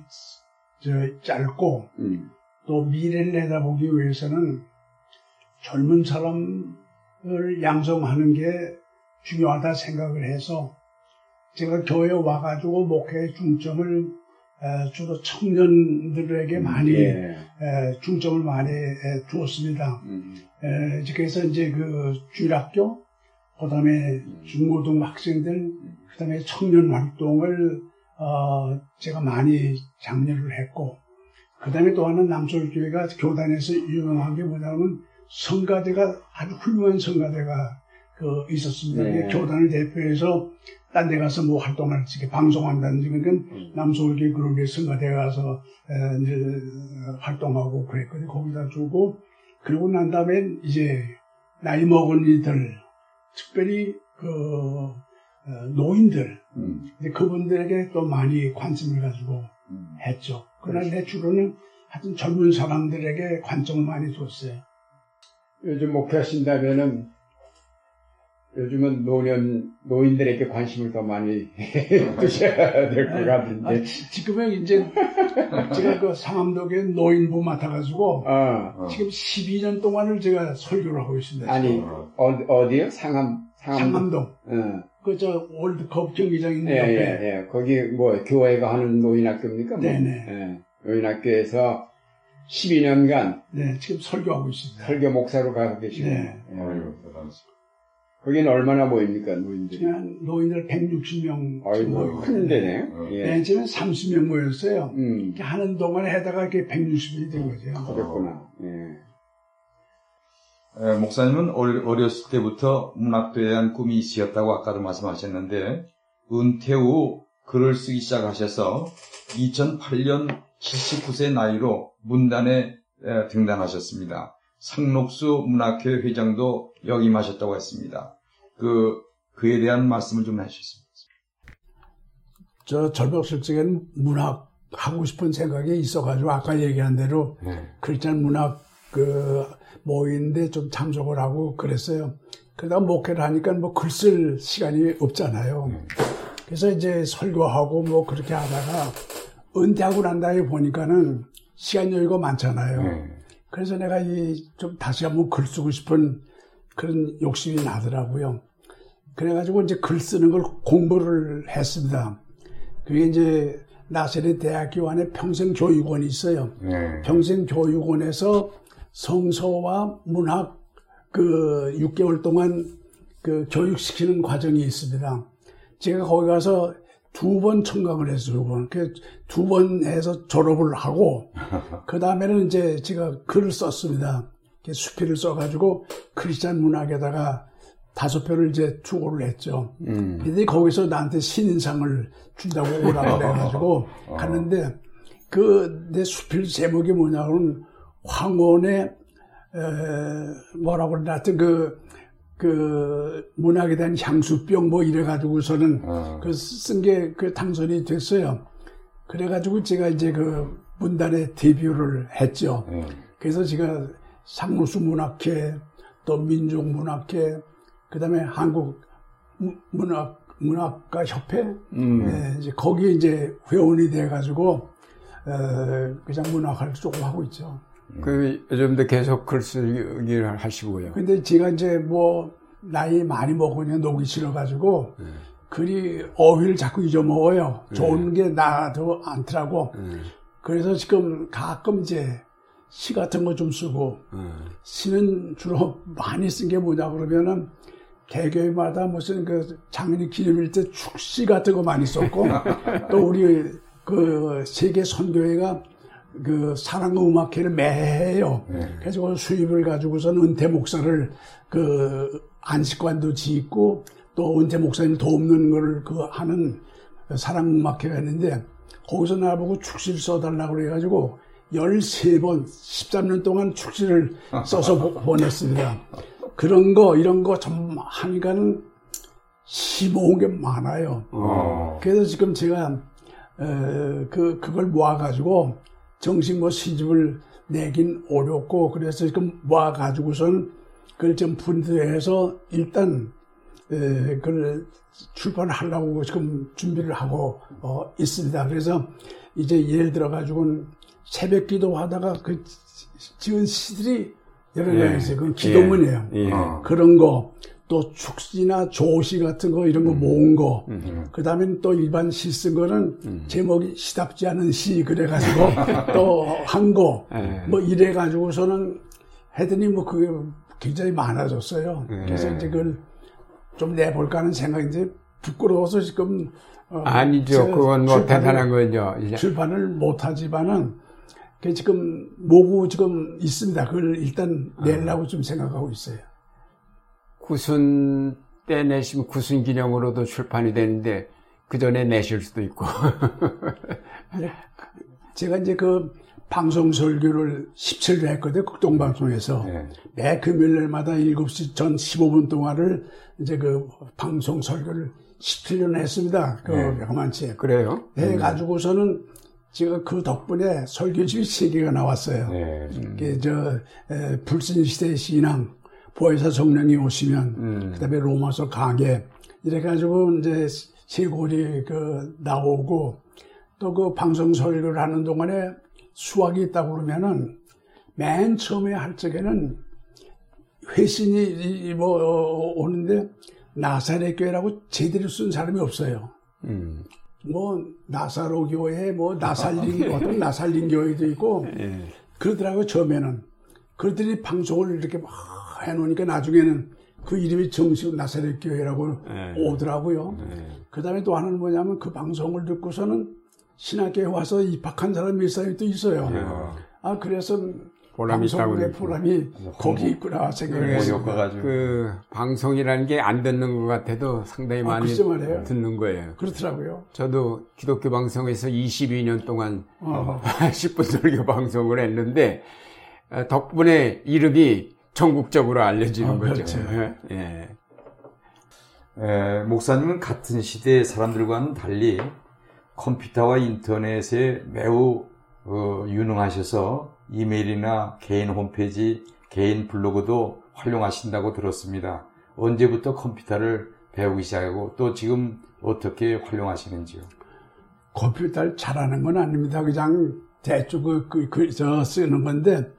저, 짧고 음. 또 미래를 내다보기 위해서는 젊은 사람을 양성하는 게 중요하다 생각을 해서 제가 교회에 와가지고 목회 중점을 주로 청년들에게 많이 예. 중점을 많이 두었습니다. 음. 그래서 이제 그 주일학교, 그 다음에 음. 중고등 학생들, 그 다음에 청년 활동을 어 제가 많이 장려를 했고, 그 다음에 또 하나는 남솔교회가 교단에서 유명한 게 뭐냐면 성가대가 아주 훌륭한 성가대가 그 있었습니다. 네. 교단을 대표해서 딴 데 가서 뭐 활동을 이렇게 방송한다든지 그러니까 음. 남서울교회 그런 게 성가대 가서 에, 이제 활동하고 그랬거든요. 거기다 주고 그러고 난 다음에 이제 나이 먹은 이들 특별히 그 어, 노인들 음. 이제 그분들에게 또 많이 관심을 가지고 음. 했죠. 그러나 내 주로는 하여튼 젊은 사람들에게 관점을 많이 줬어요. 요즘 목회하신다면은 요즘은 노년 노인들에게 관심을 더 많이 [laughs] 두셔야 될 것 같은데. 아, 지금은 이제 제가 그 상암동에 노인부 맡아가지고 어. 지금 12년 동안을 제가 설교를 하고 있습니다. 아니 어, 어디요? 상암 상암. 동 어. 그저 월드컵 경기장 있는 예, 옆에. 예, 예. 거기 뭐 교회가 하는 노인학교입니까? 뭐. 네네. 예. 노인학교에서 12년간 네 지금 설교하고 있습니다. 설교 목사로 가고 계시고. 네. 예. 거기는 얼마나 모입니까, 노인들이? 노인들 160명. 아이고, 큰 데네. 어. 예. 맨 처음에 30명 모였어요. 음. 하는 동안 해다가 이렇게 160명이 된 거죠. 그랬구나. 예. 에, 목사님은 어렸을 때부터 문학도에 대한 꿈이 있으셨다고 아까도 말씀하셨는데, 은퇴 후 글을 쓰기 시작하셔서 2008년 79세 나이로 문단에 등단하셨습니다. 상록수 문학회 회장도 역임하셨다고 했습니다. 그 그에 대한 말씀을 좀 해주셨습니다. 저 적에는 문학 하고 싶은 생각이 있어가지고 아까 얘기한 대로 네. 크리스찬 문학 그 모임인데 좀 참석을 하고 그랬어요. 그러다 목회를 하니까 뭐 글 쓸 시간이 없잖아요. 네. 그래서 이제 설교하고 뭐 그렇게 하다가 은퇴하고 난 다음에 보니까는 시간 여유가 많잖아요. 네. 그래서 내가 이 좀 다시 한번 글 쓰고 싶은 그런 욕심이 나더라고요. 그래가지고 이제 글 쓰는 걸 공부를 했습니다. 그게 이제 나세렛 대학교 안에 평생교육원이 있어요. 네. 평생교육원에서 성서와 문학 그 6개월 동안 그 교육시키는 과정이 있습니다. 제가 거기 가서 두 번 청강을 했어요, 두 번. 두 번 해서 졸업을 하고, [laughs] 그 다음에는 이제 제가 글을 썼습니다. 수필을 써가지고 크리스찬 문학에다가 다섯 편을 이제 투고를 했죠. 음. 근데 거기서 나한테 신인상을 준다고 오라고 그래가지고 [laughs] 어. 갔는데 그 내 수필 제목이 뭐냐면 황혼의 에, 뭐라고 그러나 하여튼 그 그 문학에 대한 향수병 뭐 이래 가지고서는 어. 그쓴 게 그 당선이 됐어요. 그래 가지고 제가 이제 그 문단에 데뷔를 했죠. 음. 그래서 제가 상무수 문학회 또 민족문학회 그다음에 한국 문학 문학가 협회 음. 네, 이제 거기에 이제 회원이 돼 가지고 어, 그냥 문학을 조금 하고 있죠. 그 요즘도 계속 글 쓰기를 하시고요. 근데 제가 이제 뭐 나이 많이 먹으면 녹이 싫어가지고 네. 글이 어휘를 자꾸 잊어먹어요. 네. 좋은 게 나도 않더라고. 네. 그래서 지금 가끔 이제 시 같은 거 좀 쓰고 네. 시는 주로 [laughs] 많이 쓴 게 뭐냐 그러면은 개교회마다 무슨 그 장례 기념일 때 축시 같은 거 많이 썼고 [laughs] 또 우리 그 세계 선교회가 그 사랑과 음악회를 매해 해요. 네. 그래서 그 수입을 가지고서는 은퇴 목사를 그 안식관도 짓고 또 은퇴 목사님 도움는 걸 그 하는 사랑 음악회가 있는데 거기서 나보고 축시를 써달라고 그래가지고 13번, 13년 동안 축시를 써서 보냈습니다. 그런 거, 이런 거 좀 하니까는 심오한 게 많아요. 어. 그래서 지금 제가, 에, 그, 그걸 모아가지고 정신고 시집을 내긴 어렵고, 그래서 지금 모아 가지고선 그걸 좀 분대해서 일단, 에, 그걸 출판하려고 지금 준비를 하고 어, 있습니다. 그래서 이제 예를 들어 가지고는 새벽 기도하다가 그 지은 시들이 여러 가지 예. 있어요. 그건 기도문이에요. 예. 예. 그런 거, 또 축시나 조시 같은 거 이런 거 음. 모은 거. 음. 그 다음엔 또 일반 시 쓴 거는 음. 제목이 시답지 않은 시 그래가지고 [laughs] 또 한 거. 예. 뭐 이래가지고서는 하더니 뭐 그게 굉장히 많아졌어요. 예. 그래서 이제 그걸 좀 내볼까 하는 생각인데 부끄러워서 지금 어, 아니죠. 그건 뭐 대단한 거죠. 출판을 못하지만은 그 지금 모구 지금 있습니다. 그걸 일단 내려고 아. 좀 생각하고 있어요. 구순 때 내시면 구순 기념으로도 출판이 되는데 그 전에 내실 수도 있고. [laughs] 제가 이제 그 방송 설교를 17회 했거든요. 극동방송에서. 네. 매 금요일마다 7시 전 15분 동안을 이제 그 방송 설교를 17년 했습니다. 그 네. 가만치. 그래요? 해가지고서는 제가 그 덕분에 설교집이 세 개가 나왔어요. 네. 음. 저 에, 불신시대 신앙, 보혜사 성령이 오시면, 음. 그다음에 로마서 강해 이래 가지고 이제 세골이 그 나오고 또 그 방송 설교를 하는 동안에 수학이 있다고 그러면은 맨 처음에 할 적에는 회신이 뭐 어, 오는데 나사렛 교회라고 제대로 쓴 사람이 없어요. 음. 뭐 나사로 교회, 뭐 나살린 [laughs] 어떤 나살린 교회도 있고 예. 그러더라고요 처음에는 그러더니 방송을 이렇게 막 해놓으니까 나중에는 그 이름이 정식 나사렛 교회라고 예. 오더라고요. 예. 그 다음에 또 하나는 뭐냐면 그 방송을 듣고서는 신학교에 와서 입학한 사람이 몇 사람이 또 있어요. 예. 아 그래서 있다고 보람이 거기 있구나 생각했어요. 그 방송이라는 게 안 듣는 것 같아도 상당히 아, 많이 듣는 거예요. 그렇더라고요. 저도 기독교 방송에서 22년 동안 어. [laughs] 10분 설교 방송을 했는데 어, 덕분에 이름이 전국적으로 알려지는 어, 거죠. 그렇죠. 예. 예. 에, 목사님은 같은 시대의 사람들과는 달리 컴퓨터와 인터넷에 매우 어, 유능하셔서 이메일이나 개인 홈페이지, 개인 블로그도 활용하신다고 들었습니다. 언제부터 컴퓨터를 배우기 시작하고 또 지금 어떻게 활용하시는지요? 컴퓨터를 잘하는 건 아닙니다. 그냥 대충 그, 그, 그, 저 쓰는 건데,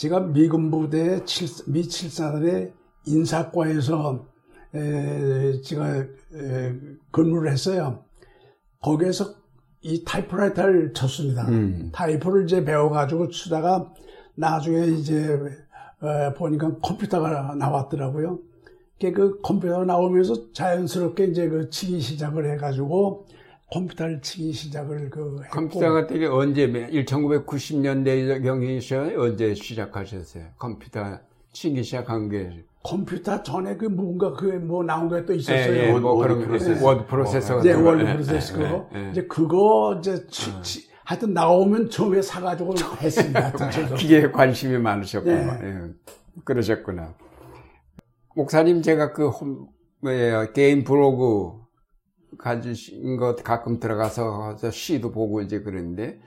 제가 미군 부대 미 7사단의 인사과에서 에, 제가 에, 근무를 했어요. 거기에서 이 타이프라이터를 쳤습니다. 음. 타이프를 이제 배워가지고 치다가 나중에 이제 어, 보니까 컴퓨터가 나왔더라고요. 그 컴퓨터가 나오면서 자연스럽게 이제 그 치기 시작을 해가지고 컴퓨터를 치기 시작을 그 했고. 컴퓨터가 되게 언제 1990년대 경이셔 언제 시작하셨어요? 컴퓨터 치기 시작한 게 컴퓨터 전에 그 뭔가 그 뭐 나온 게 또 있었어요. 예, 예, 뭐 그런 프로세서. 워드 프로세서. 네, 워드 프로세서 그거. 예, 예, 이제 그거 이제 치, 어. 치, 하여튼 나오면 처음에 사가지고 했습니다. 기계에 관심이 많으셨구나. 네. 예. 그러셨구나. 목사님 제가 그 홈, 뭐예요, 게임 블로그 가지신 것 가끔 들어가서 시도 보고 이제 그러는데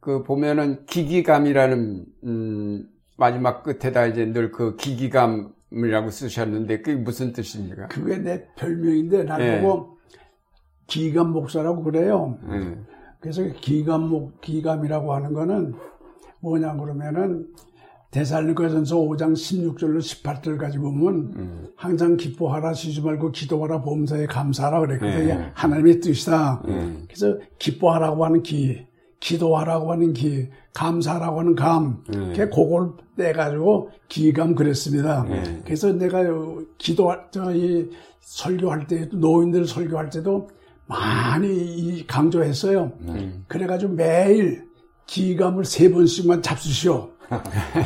그 보면은 기기감이라는 음, 마지막 끝에다 이제 늘 그 기기감 이라고 쓰셨는데 그게 무슨 뜻입니까? 그게 내 별명인데 나보고 네. 기감 목사라고 그래요. 네. 그래서 기감 목 기감이라고 하는 거는 뭐냐 그러면은 대살리가전서 5장 16절로 18절까지 보면 음. 항상 기뻐하라 쉬지 말고 기도하라 범사에 감사하라 그랬거든요. 네. 하나님의 뜻이다. 음. 그래서 기뻐하라고 하는 기, 기도하라고 하는 기, 감사라고 하는 감, 네. 그걸 떼가지고 기감 그랬습니다. 네. 그래서 내가 기도할, 저이 설교할 때도 노인들 설교할 때도 많이 강조했어요. 네. 그래가지고 매일 기감을 세 번씩만 잡수시오.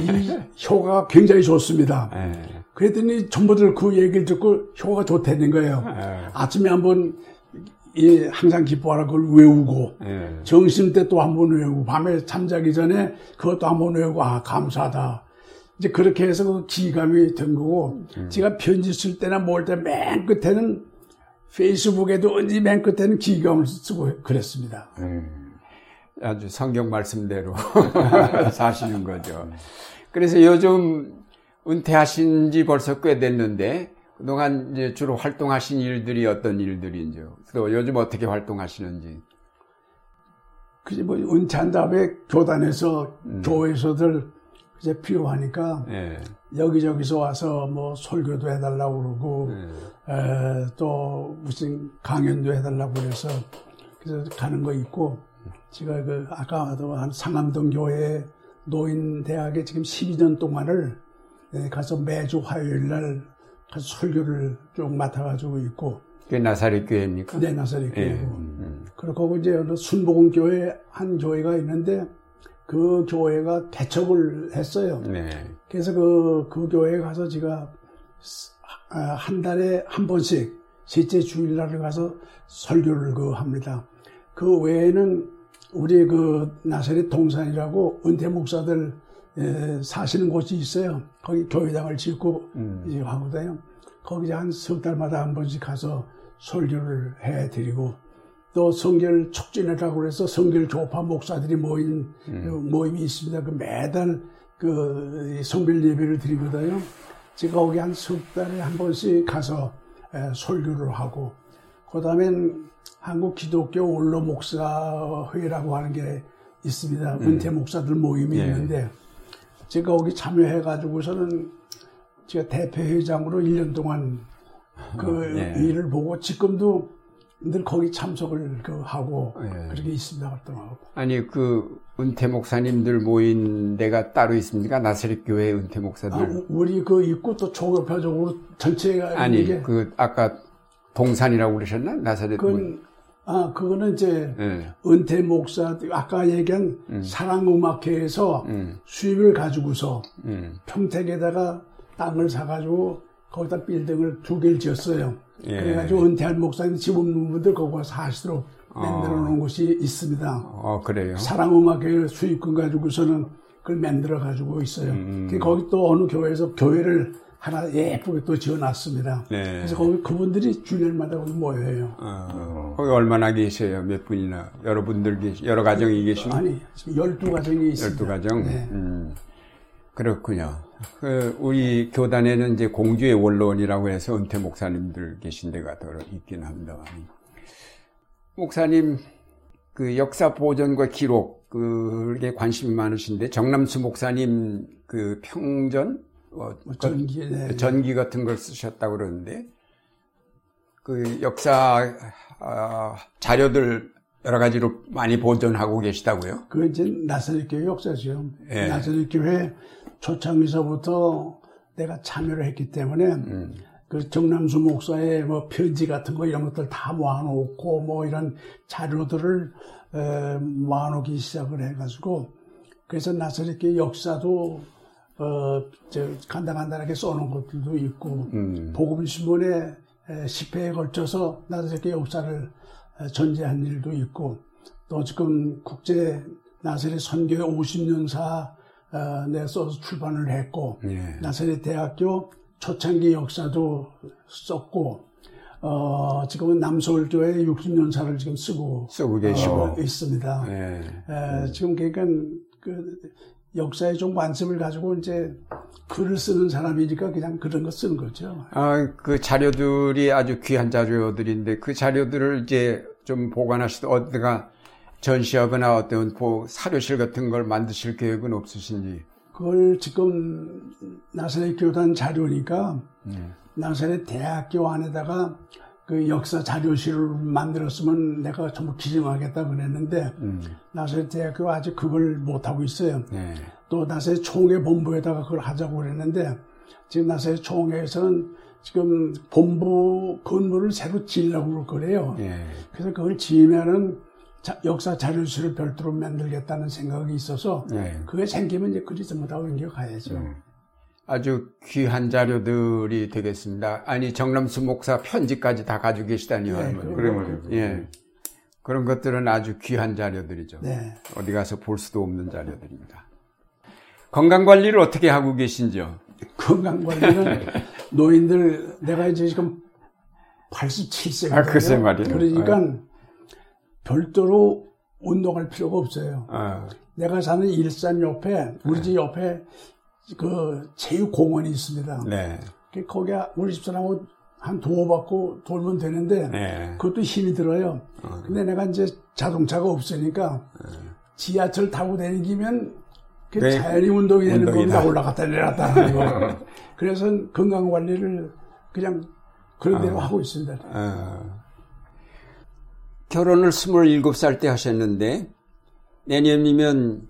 이 효과가 굉장히 좋습니다. 네. 그랬더니 전부들 그 얘기를 듣고 효과가 좋다는 거예요. 네. 아침에 한번 이 항상 기뻐하라 그걸 외우고 예. 정심 때또 한 번 외우고 밤에 잠자기 전에 그것도 한 번 외우고 아 감사하다 이제 그렇게 해서 그 기감이 된 거고 음. 제가 편지 쓸 때나 뭘 때 맨 끝에는 페이스북에도 언제 맨 끝에는 기감을 쓰고 그랬습니다. 음. 아주 성경 말씀대로 [laughs] 사시는 거죠. 그래서 요즘 은퇴하신 지 벌써 꽤 됐는데 그동안 이제 주로 활동하신 일들이 어떤 일들인지 또 요즘 어떻게 활동하시는지 그게 뭐 은퇴한 다음에 교단에서 음. 교회에서들 이제 필요하니까 네. 여기저기서 와서 뭐 설교도 해달라고 그러고 네. 에, 또 무슨 강연도 해달라고 그래서 그래서 가는 거 있고 제가 그 아까도 한 상암동 교회 노인 대학에 지금 12년 동안을 예, 가서 매주 화요일 날 가서 설교를 쭉 맡아가지고 있고. 그게 나사렛 교회입니까? 네, 나사렛 교회고. 예, 음. 그리고 이제 어느 순복음 교회 한 교회가 있는데 그 교회가 개척을 했어요. 네. 그래서 그, 그 교회에 가서 제가 아, 한 달에 한 번씩 셋째 주일날을 가서 설교를 그 합니다. 그 외에는 우리 그 나사렛 동산이라고 은퇴 목사들 에, 사시는 곳이 있어요. 거기 교회당을 짓고 음. 이제 하거든요. 거기 한 석 달마다 한 번씩 가서 설교를 해드리고 또 성결 촉진회라고 해서 성결 조파 목사들이 모인 음. 그 모임이 있습니다. 그 매달 그 성별 예배를 드리거든요. 제가 거기 한 석 달에 한 번씩 가서 에, 설교를 하고 그다음엔 한국 기독교 원로 목사회라고 하는 게 있습니다. 음. 은퇴 목사들 모임이 예. 있는데 제가 거기 참여해 가지고서는 제가 대표회장으로 1년 동안 그 예. 일을 보고 지금도 늘 거기 참석을 그 하고 예. 그렇게 있습니다 활동하고. 아니 그 은퇴 목사님들 모인 데가 따로 있습니까? 나사렛 교회 은퇴 목사들. 아, 우리 그 있고 또 종교표적으로 전체가 아니 그 아까 동산이라고 그러셨나? 나사렛 그건 아 그거는 이제 네. 은퇴 목사 아까 얘기한 음. 사랑음악회에서 음. 수입을 가지고서 음. 평택에다가 땅을 사가지고 거기다 빌딩을 두 개를 지었어요. 예. 그래가지고 은퇴한 목사님 집 없는 분들 거기서 사시도록 만들어 놓은 어. 곳이 있습니다. 어 그래요. 사랑음악회 수입금 가지고서는 그걸 만들어 가지고 있어요. 음. 거기 또 어느 교회에서 교회를 하나 예쁘게 또 지어놨습니다. 네. 그래서 거기 그분들이 주년마다 거기 모여요. 어, 거기 얼마나 계세요? 몇 분이나 여러분들 계시 여러 가정이 계시나? 아니 열두 가정이 있습니다. 열두 가정. 네. 음, 그렇군요. 그 우리 교단에는 이제 공주의 원로원이라고 해서 은퇴 목사님들 계신 데가 더 있긴 합니다. 목사님 그 역사 보존과 기록 그게 관심이 많으신데 정남수 목사님 그 평전 뭐, 뭐 전기, 네. 전기 같은 걸 쓰셨다고 그러는데 그 역사 어, 자료들 여러 가지로 많이 보존하고 계시다고요? 그 이제 나사렛 교회 역사죠. 예. 나사렛 교회 초창기서부터 내가 참여를 했기 때문에 음. 그 정남수 목사의 뭐 편지 같은 거 이런 것들 다 모아놓고 뭐 이런 자료들을 에, 모아놓기 시작을 해가지고 그래서 나사렛 교회 역사도 어, 저, 간단간단하게 써놓은 것들도 있고, 음. 복음신문에 10회에 걸쳐서 나사렛의 역사를 전제한 일도 있고, 또 지금 국제 나사렛 선교회 50년사 어, 내 써서 출판을 했고, 예. 나사렛 대학교 초창기 역사도 썼고, 어, 지금은 남서울교회 60년사를 지금 쓰고, 쓰고 계시고 어, 있습니다. 예. 에, 지금 그러니까 그 역사에 좀 관심을 가지고 이제 글을 쓰는 사람이니까 그냥 그런 거 쓰는 거죠. 아, 그 자료들이 아주 귀한 자료들인데 그 자료들을 이제 좀 보관하시다 어디가 전시하거나 어떤 사료실 같은 걸 만드실 계획은 없으신지? 그걸 지금 나사렛 교단 자료니까 네. 나사렛 대학교 안에다가 그 역사 자료실을 만들었으면 내가 전부 기증하겠다 그랬는데 음. 나사렛 대학교가 아직 그걸 못 하고 있어요. 네. 또 나사렛 총회 본부에다가 그걸 하자고 그랬는데 지금 나사렛 총회에서는 지금 본부 건물을 새로 지으려고 그래요. 네. 그래서 그걸 지으면은 자, 역사 자료실을 별도로 만들겠다는 생각이 있어서 네. 그게 생기면 이제 그리 전부 다 옮겨 가야죠. 음. 아주 귀한 자료들이 되겠습니다. 아니 정남수 목사 편지까지 다 가지고 계시다니요. 네, 그래 말이에요. 예. 그런 것들은 아주 귀한 자료들이죠. 네. 어디 가서 볼 수도 없는 자료들입니다. 건강 관리를 어떻게 하고 계신지요? 건강 관리는 [laughs] 노인들 내가 이제 지금 87세거든요. 아, 글쎄 말이에요. 그러니까 네. 별도로 운동할 필요가 없어요. 아, 내가 사는 일산 옆에 우리 집 옆에 그 체육공원이 있습니다. 네. 그 거기 우리 집사람하고 한 도어 받고 돌면 되는데 네. 그것도 힘이 들어요. 근데 내가 이제 자동차가 없으니까 지하철 타고 다니면 그 네. 자연히 운동이 되는. 겁니다. 올라갔다 내려갔다 하는 거. [laughs] 그래서 건강 관리를 그냥 그런 대로 하고 있습니다. 어, 결혼을 27살 때 하셨는데 내년이면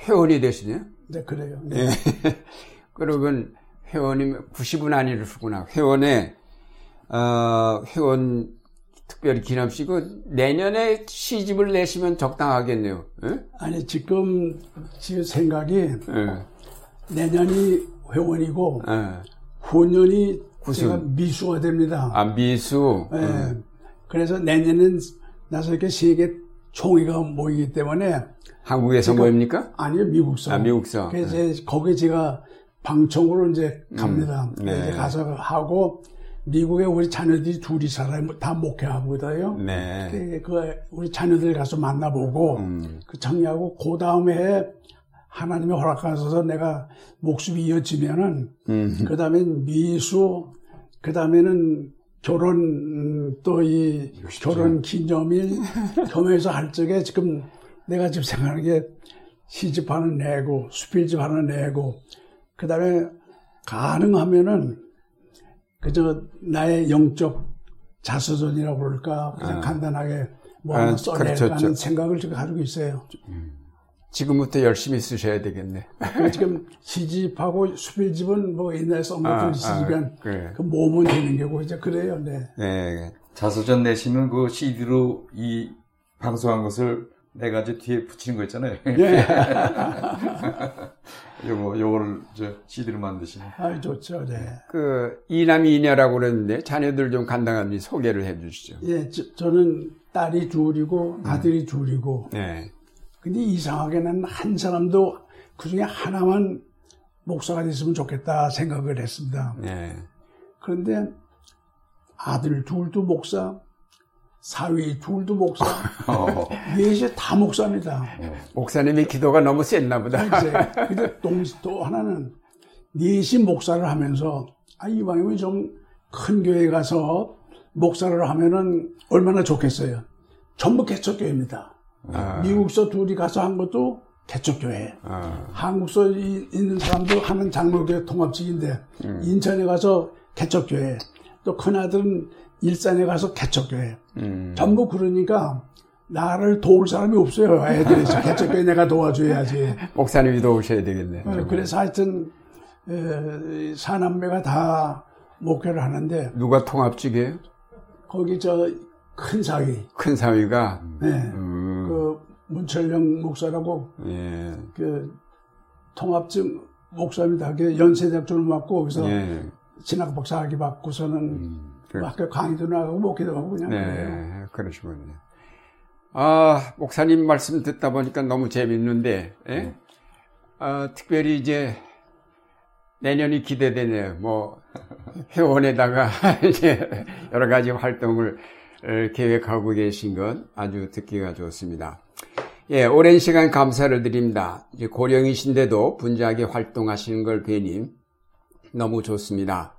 회원이 되시네요. 네, 그래요. 네. 예. [laughs] 그러면 회원이면 90은 아니시구나. 회원에 어, 회원 특별히 기념식고 내년에 시집을 내시면 적당하겠네요. 예? 아니 지금 지금 생각이 예. 내년이 회원이고 예. 후년이? 제가 미수가 됩니다. 아 미수. 예. 그래서 내년엔 나서 이렇게 세계 총회가 모이기 때문에 한국에서 모입니까? 아니요 미국서. 아, 미국서. 그래서 이제 거기 제가 방청으로 이제 갑니다. 네. 이제 가서 하고 미국에 우리 자녀들이 둘이 살아요. 다 목회하거든요. 네. 그, 그 우리 자녀들 가서 만나보고 음. 그 정리하고 그 다음에 하나님이 허락하셔서 내가 목숨이 이어지면은 음. 그 다음엔 미수 그 다음에는 결혼 또 이 결혼 기념일 [laughs] 겸해서 할 적에 지금 내가 지금 생각하는 게 시집 하나 내고 수필집 하나 내고 그 다음에 가능하면은 그저 나의 영적 자서전이라고 그럴까 그냥 간단하게 뭐 하나 아, 써낼까 그렇죠. 하는 생각을 지금 가지고 있어요. 지금부터 열심히 쓰셔야 되겠네. 그 지금 시집하고 수필집은 뭐 옛날에 쓴 것들 아, 있으니까 아, 그래. 그 모으면 되는 게고 이제 그래요. 네. 네. 자서전 내시면 그 CD로 이 방송한 것을 내가 이제 뒤에 붙이는 거 있잖아요. 예. [laughs] 요거, 요거를 저 CD로 만드시는. 아, 좋죠. 네. 그 이남이 이녀라고 그랬는데 자녀들 좀 간단히 소개를 해 주시죠. 예, 저, 는 딸이 둘이고 아들이 둘이고 네. 근데 이상하게는 한 사람도 그 중에 하나만 목사가 됐으면 좋겠다 생각을 했습니다. 네. 그런데 아들 둘도 목사, 사위 둘도 목사, 어. [laughs] 넷이 다 목사입니다. 목사님의 기도가 너무 셌나 보다. [laughs] 근데 동시 또 하나는 넷이 목사를 하면서 아 이왕이면 좀 큰 교회 가서 목사를 하면은 얼마나 좋겠어요. 전부 개척교회입니다. 아. 미국서 둘이 가서 한 것도 개척교회. 아, 한국서 이- 있는 사람도 하는 장로교회 통합직인데 음. 인천에 가서 개척교회. 또 큰아들은 일산에 가서 개척교회. 음. 전부 그러니까 나를 도울 사람이 없어요. 애들이 [laughs] 개척교회 내가 도와줘야지. 목사님이 도우셔야 되겠네. 어, 그래서 하여튼 에, 사남매가 다 목회를 하는데 누가 통합직이에요? 거기 저 큰 사위, 큰 사위가. 네, 음. 그 문철영 목사라고 예. 그 통합직 목사입니다. 그 연세대학교를 맡고 거기서 예. 진학 박사학위 받고서는 음, 그래. 학교 강의도 나가고 목회도 하고 그냥. 네, 그러시군요. 아, 목사님 말씀 듣다 보니까 너무 재밌는데, 예? 아, 특별히 이제 내년이 기대되네요. 뭐, [laughs] 회원에다가 [laughs] 이제 여러 가지 활동을 어, 계획하고 계신 건 아주 듣기가 좋습니다. 예, 오랜 시간 감사를 드립니다. 이제 고령이신데도 분주하게 활동하시는 걸 뵈니 너무 좋습니다.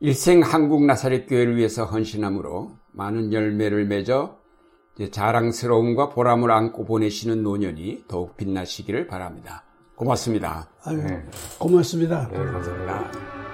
일생 한국 나사렛 교회를 위해서 헌신함으로 많은 열매를 맺어 자랑스러움과 보람을 안고 보내시는 노년이 더욱 빛나시기를 바랍니다. 고맙습니다. 아유, 네. 고맙습니다. 네, 감사합니다.